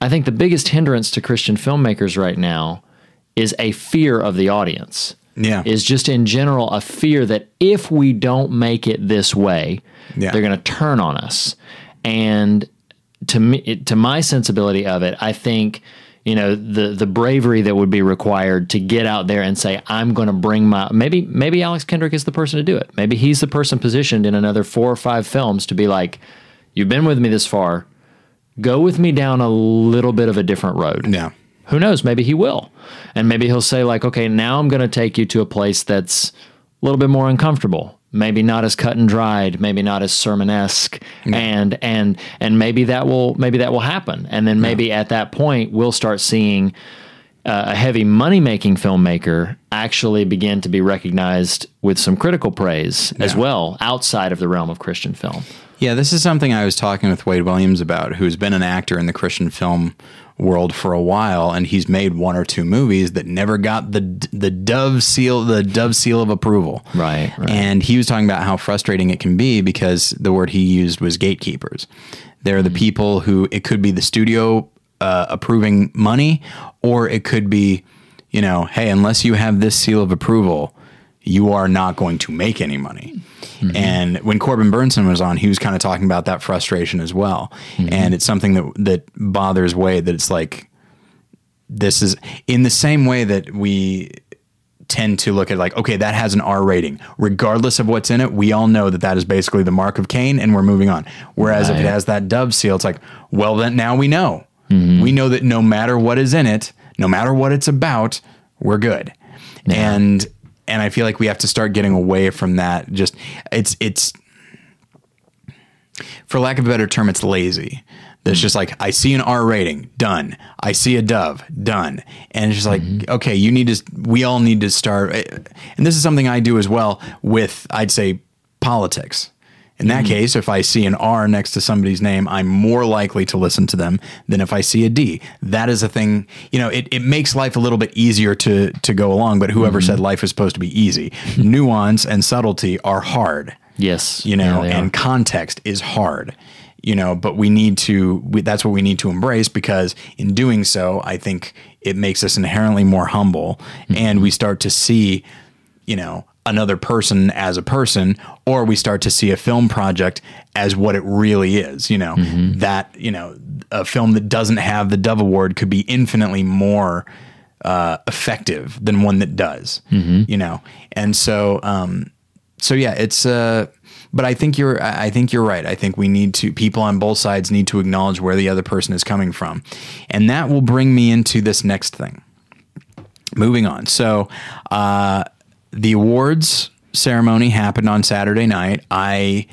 I think the biggest hindrance to Christian filmmakers right now is a fear of the audience. Yeah. Is just in general a fear that if we don't make it this way, Yeah. they're going to turn on us. And to me to my sensibility of it, I think you know the the bravery that would be required to get out there and say I'm going to bring my maybe maybe Alex Kendrick is the person to do it. Maybe he's the person positioned in another 4 or 5 films to be like you've been with me this far. Go with me down a little bit of a different road. Yeah. Who knows? Maybe he will. And maybe he'll say like okay now i'm going to take you to a place that's a little bit more uncomfortable maybe not as cut and dried maybe not as sermonesque and and and maybe that will maybe that will happen. And then maybe at that point we'll start seeing uh, a heavy money making filmmaker actually begin to be recognized with some critical praise as well outside of the realm of Christian film. Yeah, this is something I was talking with Wade Williams about, who's been an actor in the Christian film world for a while, and he's made one or two movies that never got the the dove seal the dove seal of approval. Right, right. And he was talking about how frustrating it can be because the word he used was gatekeepers. They're the people who it could be the studio uh, approving money, or it could be, you know, hey, unless you have this seal of approval, you are not going to make any money. Mm-hmm. And when Corbin Bernsen was on, he was kind of talking about that frustration as well. Mm-hmm. And it's something that that bothers Wade that it's like this is in the same way that we tend to look at like okay that has an R rating. Regardless of what's in it we all know that that is basically the mark of Cain and we're moving on. Whereas if it has that dove seal it's like well then now we know. Mm-hmm. We know that no matter what is in it no matter what it's about we're good. And and I feel like we have to start getting away from that just it's it's for lack of a better term, it's lazy. It's just like I see an R rating, done. I see a dove, done. And it's just like, mm-hmm. okay, you need to. We all need to start. And this is something I do as well with, I'd say, politics. In that mm-hmm. case, if I see an R next to somebody's name, I'm more likely to listen to them than if I see a D. That is a thing, you know, it, it makes life a little bit easier to to go along. But whoever mm-hmm. said life is supposed to be easy, nuance and subtlety are hard Yes, you know, Yeah, and are. context is hard, you know, but we need to, we, that's what we need to embrace because in doing so, I think it makes us inherently more humble mm-hmm. and we start to see, you know, another person as a person, or we start to see a film project as what it really is, you know, that, you know, a film that doesn't have the Dove Award could be infinitely more uh, effective than one that does, you know, and so, um, so yeah, it's uh but I think you're I I think you're right. I think we need to people on both sides need to acknowledge where the other person is coming from. And that will bring me into this next thing. Moving on. So, uh the awards ceremony happened on Saturday night. I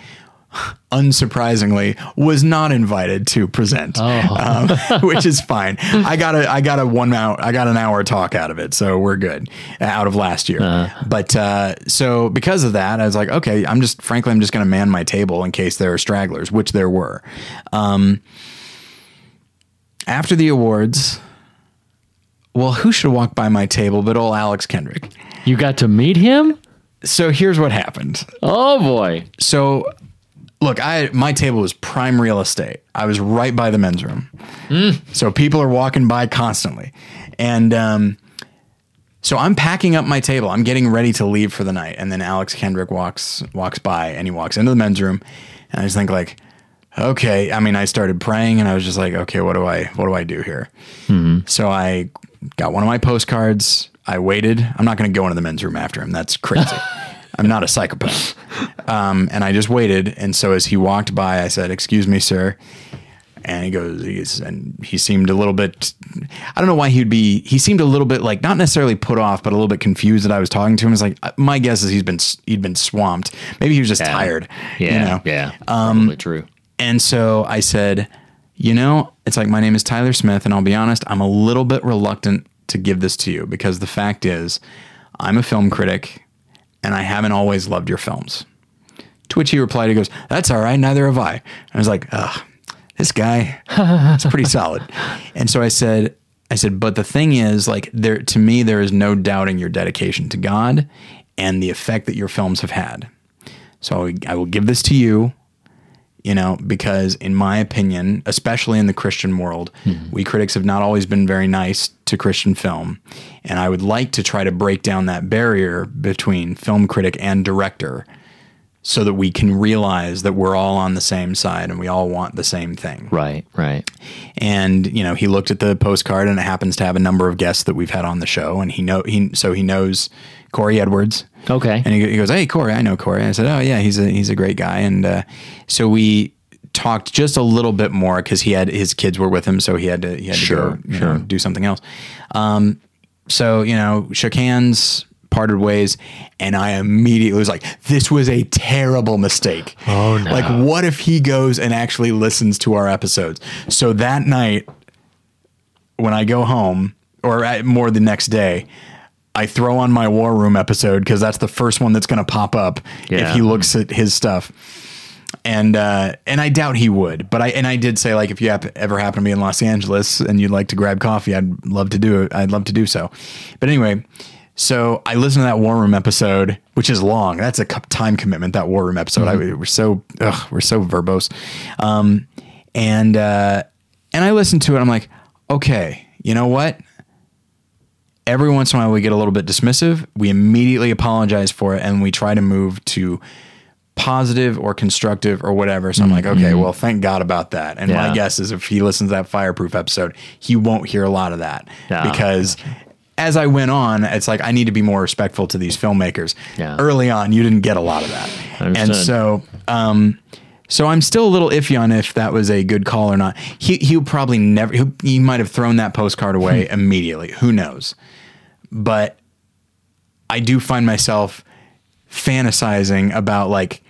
unsurprisingly was not invited to present um, which is fine. I got a i got a one hour i got an hour talk out of it so we're good uh, out of last year. But uh, so because of that i was like okay i'm just frankly i'm just going to man my table in case there are stragglers which there were. Um, after the awards well who should walk by my table but old alex kendrick you got to meet him. so here's what happened. Oh boy, so look i my table was prime real estate. I was right by the men's room. So people are walking by constantly. And um, so i'm packing up my table. I'm getting ready to leave for the night. And then alex kendrick walks walks by and he walks into the men's room. And i just think like okay. I mean i started praying and i was just like okay what do i what do i do here? So i got one of my postcards i waited i'm not going to go into the men's room after him that's crazy i'm not a psychopath um, and I just waited. And so as he walked by, I said, "Excuse me, sir." And he goes, he's, and he seemed a little bit. I don't know why he'd be. He seemed a little bit like not necessarily put off, but a little bit confused that I was talking to him. It's like uh, my guess is he's been he'd been swamped. Maybe he was just tired. yeah, you know? yeah, probably true. And so I said, you know, it's like my name is Tyler Smith, and I'll be honest, I'm a little bit reluctant to give this to you because the fact is, I'm a film critic, and I haven't always loved your films. To which he replied, he goes, "That's all right, neither have I." I was like, "Ugh, this guy, it's pretty solid." And so I said, "I said, but the thing is, like, there to me, there is no doubting your dedication to God and the effect that your films have had. So I will give this to you." You know, because in my opinion, especially in the Christian world, hmm. we critics have not always been very nice to Christian film. And I would like to try to break down that barrier between film critic and director so that we can realize that we're all on the same side and we all want the same thing. Right, right. And you know, he looked at the postcard and it happens to have a number of guests that we've had on the show and he know he so he knows Corey Edwards. Okay. And he, he goes, "Hey, Corey, I know Corey." I said, "Oh yeah, he's a he's a great guy." And uh, so we talked just a little bit more because he had his kids were with him, so he had to he had Sure, to go, sure. know, do something else. Um, so you know, shook hands, parted ways, and I immediately was like, "This was a terrible mistake." Oh, no. Like, what if he goes and actually listens to our episodes? So that night, when I go home, or at more the next day, I throw on my War Room episode because that's the first one that's going to pop up if he looks at his stuff. And uh, and I doubt he would, but I and I did say like if you hap- ever happen to be in Los Angeles and you'd like to grab coffee, I'd love to do it. I'd love to do so. But anyway, so I listened to that War Room episode, which is long. That's a time commitment. That War Room episode. I, we're so ugh, we're so verbose. Um, and uh, and I listened to it. I'm like, okay, you know what? Every once in a while, we get a little bit dismissive. We immediately apologize for it, and we try to move to positive or constructive or whatever. So I'm like, okay, well, thank God about that. And my Mm-hmm. Guess is if he listens to that fireproof episode, he won't hear a lot of that Yeah. because as I went on, it's like I need to be more respectful to these filmmakers. Yeah. Early on, you didn't get a lot of that, and so. Um, so I'm still a little iffy on if that was a good call or not. He he probably never he, he might have thrown that postcard away Hmm. immediately. Who knows? But I do find myself fantasizing about like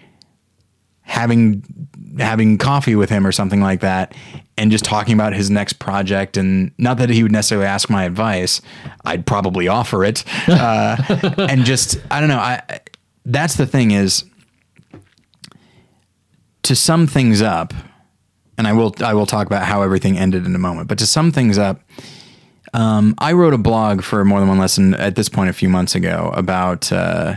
having having coffee with him or something like that and just talking about his next project. And not that he would necessarily ask my advice i'd probably offer it. Uh, and just i don't know i that's the thing is to sum things up and i will i will talk about how everything ended in a moment but to sum things up um, i wrote a blog for more than one lesson at this point a few months ago about uh,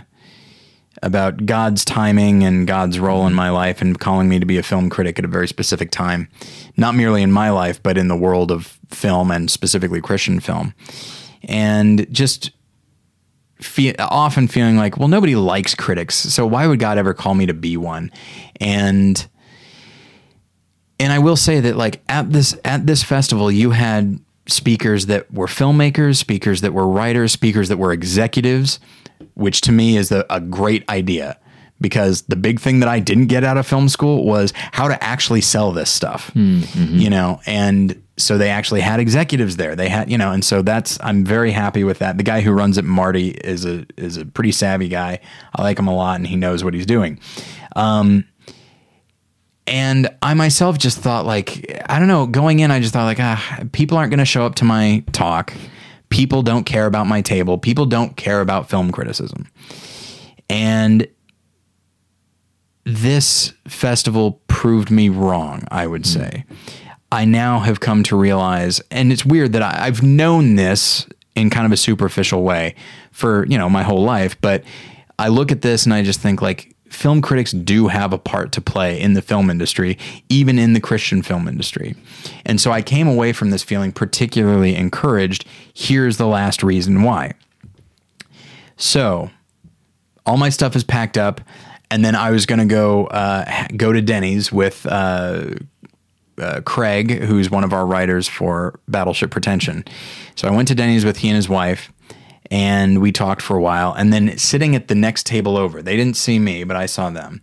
about God's timing and God's role in my life and calling me to be a film critic at a very specific time, not merely in my life, but in the world of film and specifically Christian film. And just fe- often feeling like, well, nobody likes critics, so why would God ever call me to be one? And and I will say that like at this at this festival, you had speakers that were filmmakers, speakers that were writers, speakers that were executives, which to me is a, a great idea because the big thing that I didn't get out of film school was how to actually sell this stuff, you know, and so they actually had executives there. They had, you know, and so that's I'm very happy with that. The guy who runs it, Marty, is a is a pretty savvy guy. I like him a lot, and he knows what he's doing. Um, and I myself just thought like I don't know, going in I just thought like ah people aren't going to show up to my talk. People don't care about my table. People don't care about film criticism. And this festival proved me wrong, I would say. I now have come to realize, and it's weird that I, I've known this in kind of a superficial way for, you know, my whole life, but I look at this and I just think like film critics do have a part to play in the film industry, even in the Christian film industry. And so I came away from this feeling particularly encouraged. Here's the last reason why. So, all my stuff is packed up, and then I was going to go uh, go to Denny's with uh, uh, Craig, who's one of our writers for Battleship Pretension. So I went to Denny's with he and his wife, and we talked for a while. And then sitting at the next table over, they didn't see me, but I saw them,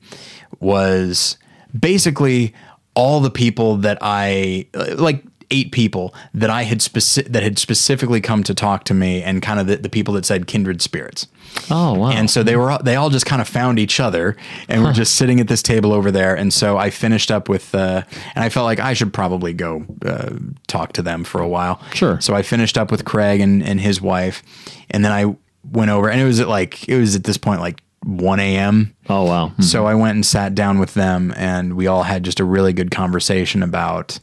was basically all the people that I like eight people that I had speci- that had specifically come to talk to me and kind of the, the people that said kindred spirits. Oh wow! And so they were they all just kind of found each other and were just sitting at this table over there. And so I finished up with uh, and I felt like I should probably go uh, talk to them for a while. Sure. So I finished up with Craig and, and his wife, and then I went over and it was at like it was at this point like 1 a.m. oh wow! Hmm. So I went and sat down with them, and we all had just a really good conversation about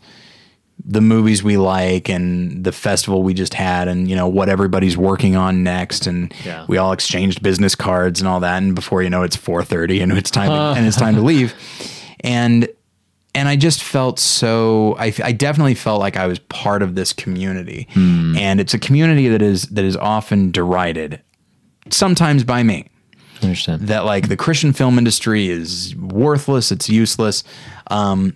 the movies we like and the festival we just had, and you know what everybody's working on next. And Yeah. we all exchanged business cards and all that. And before you know, it's four thirty, and it's time to, and it's time to leave. And and I just felt so. I, I definitely felt like I was part of this community, and it's a community that is that is often derided, sometimes by me I understand. that like the Christian film industry is worthless, it's useless. Um,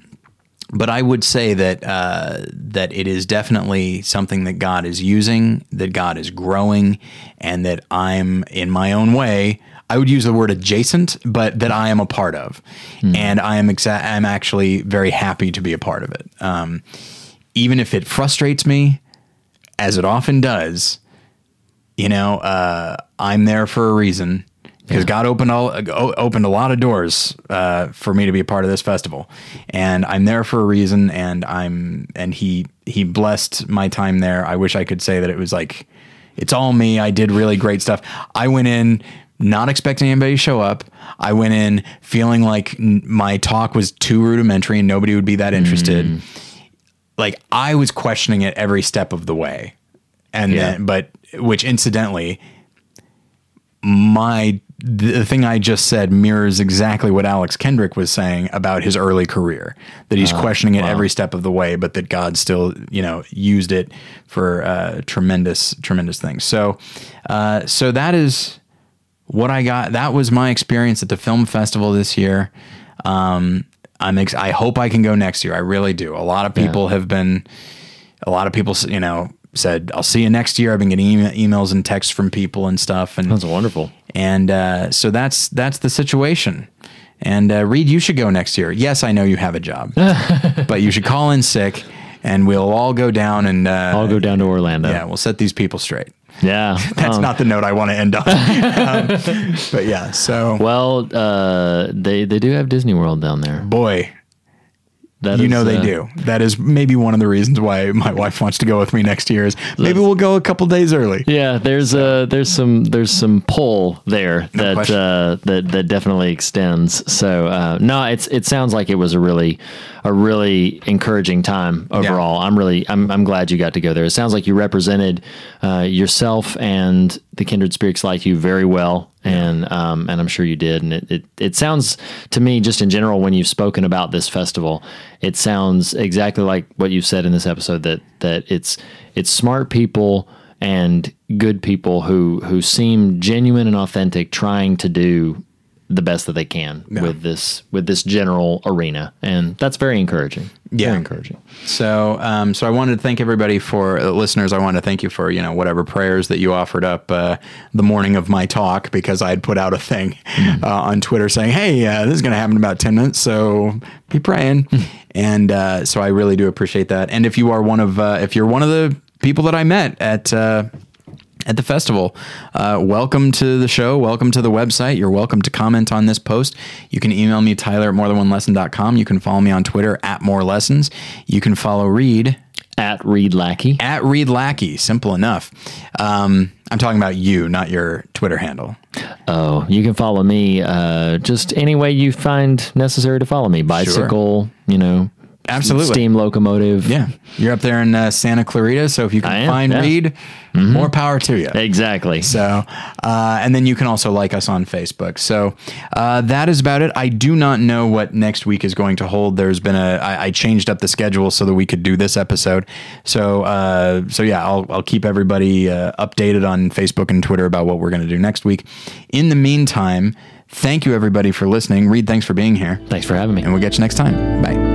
but I would say that uh, that it is definitely something that God is using, that God is growing, and that I'm in my own way. I would use the word adjacent, but that I am a part of, and I am exa- I'm actually very happy to be a part of it. Um, even if it frustrates me, as it often does, you know, uh, I'm there for a reason. Because God opened all opened a lot of doors uh, for me to be a part of this festival, and I'm there for a reason. And I'm and he he blessed my time there. I wish I could say that it was like it's all me. I did really great stuff. I went in not expecting anybody to show up. I went in feeling like n- my talk was too rudimentary and nobody would be that interested. Like I was questioning it every step of the way. And Yeah. then but which incidentally my the thing I just said mirrors exactly what Alex Kendrick was saying about his early career. That he's questioning it every step of the way, but that God still, you know, used it for uh, tremendous, tremendous things. So, uh, so that is what I got. That was my experience at the film festival this year. Um, I'm ex- I hope I can go next year. I really do. A lot of people have been, a lot of people, you know, said, I'll see you next year. I've been getting email- emails and texts from people and stuff. And That's wonderful. And uh, so that's that's the situation. And uh, Reed, you should go next year. Yes, I know you have a job, but you should call in sick, and we'll all go down and uh, I'll go down to Orlando. Yeah, we'll set these people straight. Yeah. That's Um, not the note I want to end on. um, but yeah, so Well, uh, they they do have Disney World down there. boy, That you is, know they uh, do. That is maybe one of the reasons why my wife wants to go with me next year. Is maybe we'll go a couple days early. Yeah, there's uh there's some there's some pull there that uh, that that definitely extends. So uh, no, it's it sounds like it was a really a really encouraging time overall. I'm really I'm I'm glad you got to go there. It sounds like you represented uh, yourself and the kindred spirits like you very well. And um, and I'm sure you did, and it, it it sounds to me just in general when you've spoken about this festival, it sounds exactly like what you've said in this episode that that it's it's smart people and good people who who seem genuine and authentic trying to do the best that they can with this with this general arena and that's very encouraging Yeah. very encouraging So, um, so I wanted to thank everybody for uh, listeners. I wanted to thank you for you know whatever prayers that you offered up uh, the morning of my talk because I had put out a thing uh, on Twitter saying, "Hey, uh, this is going to happen in about ten minutes, so be praying." and uh, so I really do appreciate that. And if you are one of uh, if you're one of the people that I met at uh, at the festival. Uh, welcome to the show. Welcome to the website. You're welcome to comment on this post. You can email me, Tyler at morethanonelesson.com. You can follow me on Twitter at more lessons. You can follow Reed at Reed Lackey at Reed Lackey. Simple enough. Um, I'm talking about you, not your Twitter handle. oh you can follow me uh, just any way you find necessary to follow me bicycle you know Absolutely. steam locomotive Yeah. You're up there in uh, Santa Clarita. So if you can am, find yeah. Reed, more power to you. exactly So, uh, and then you can also like us on Facebook. So uh, that is about it. I do not know what next week is going to hold. There's been a I, I changed up the schedule so that we could do this episode. So, uh, so yeah, I'll I'll keep everybody uh, updated on Facebook and Twitter about what we're going to do next week. In the meantime, thank you everybody for listening. Reed, thanks for being here, thanks for having me and we'll get you next time. Bye.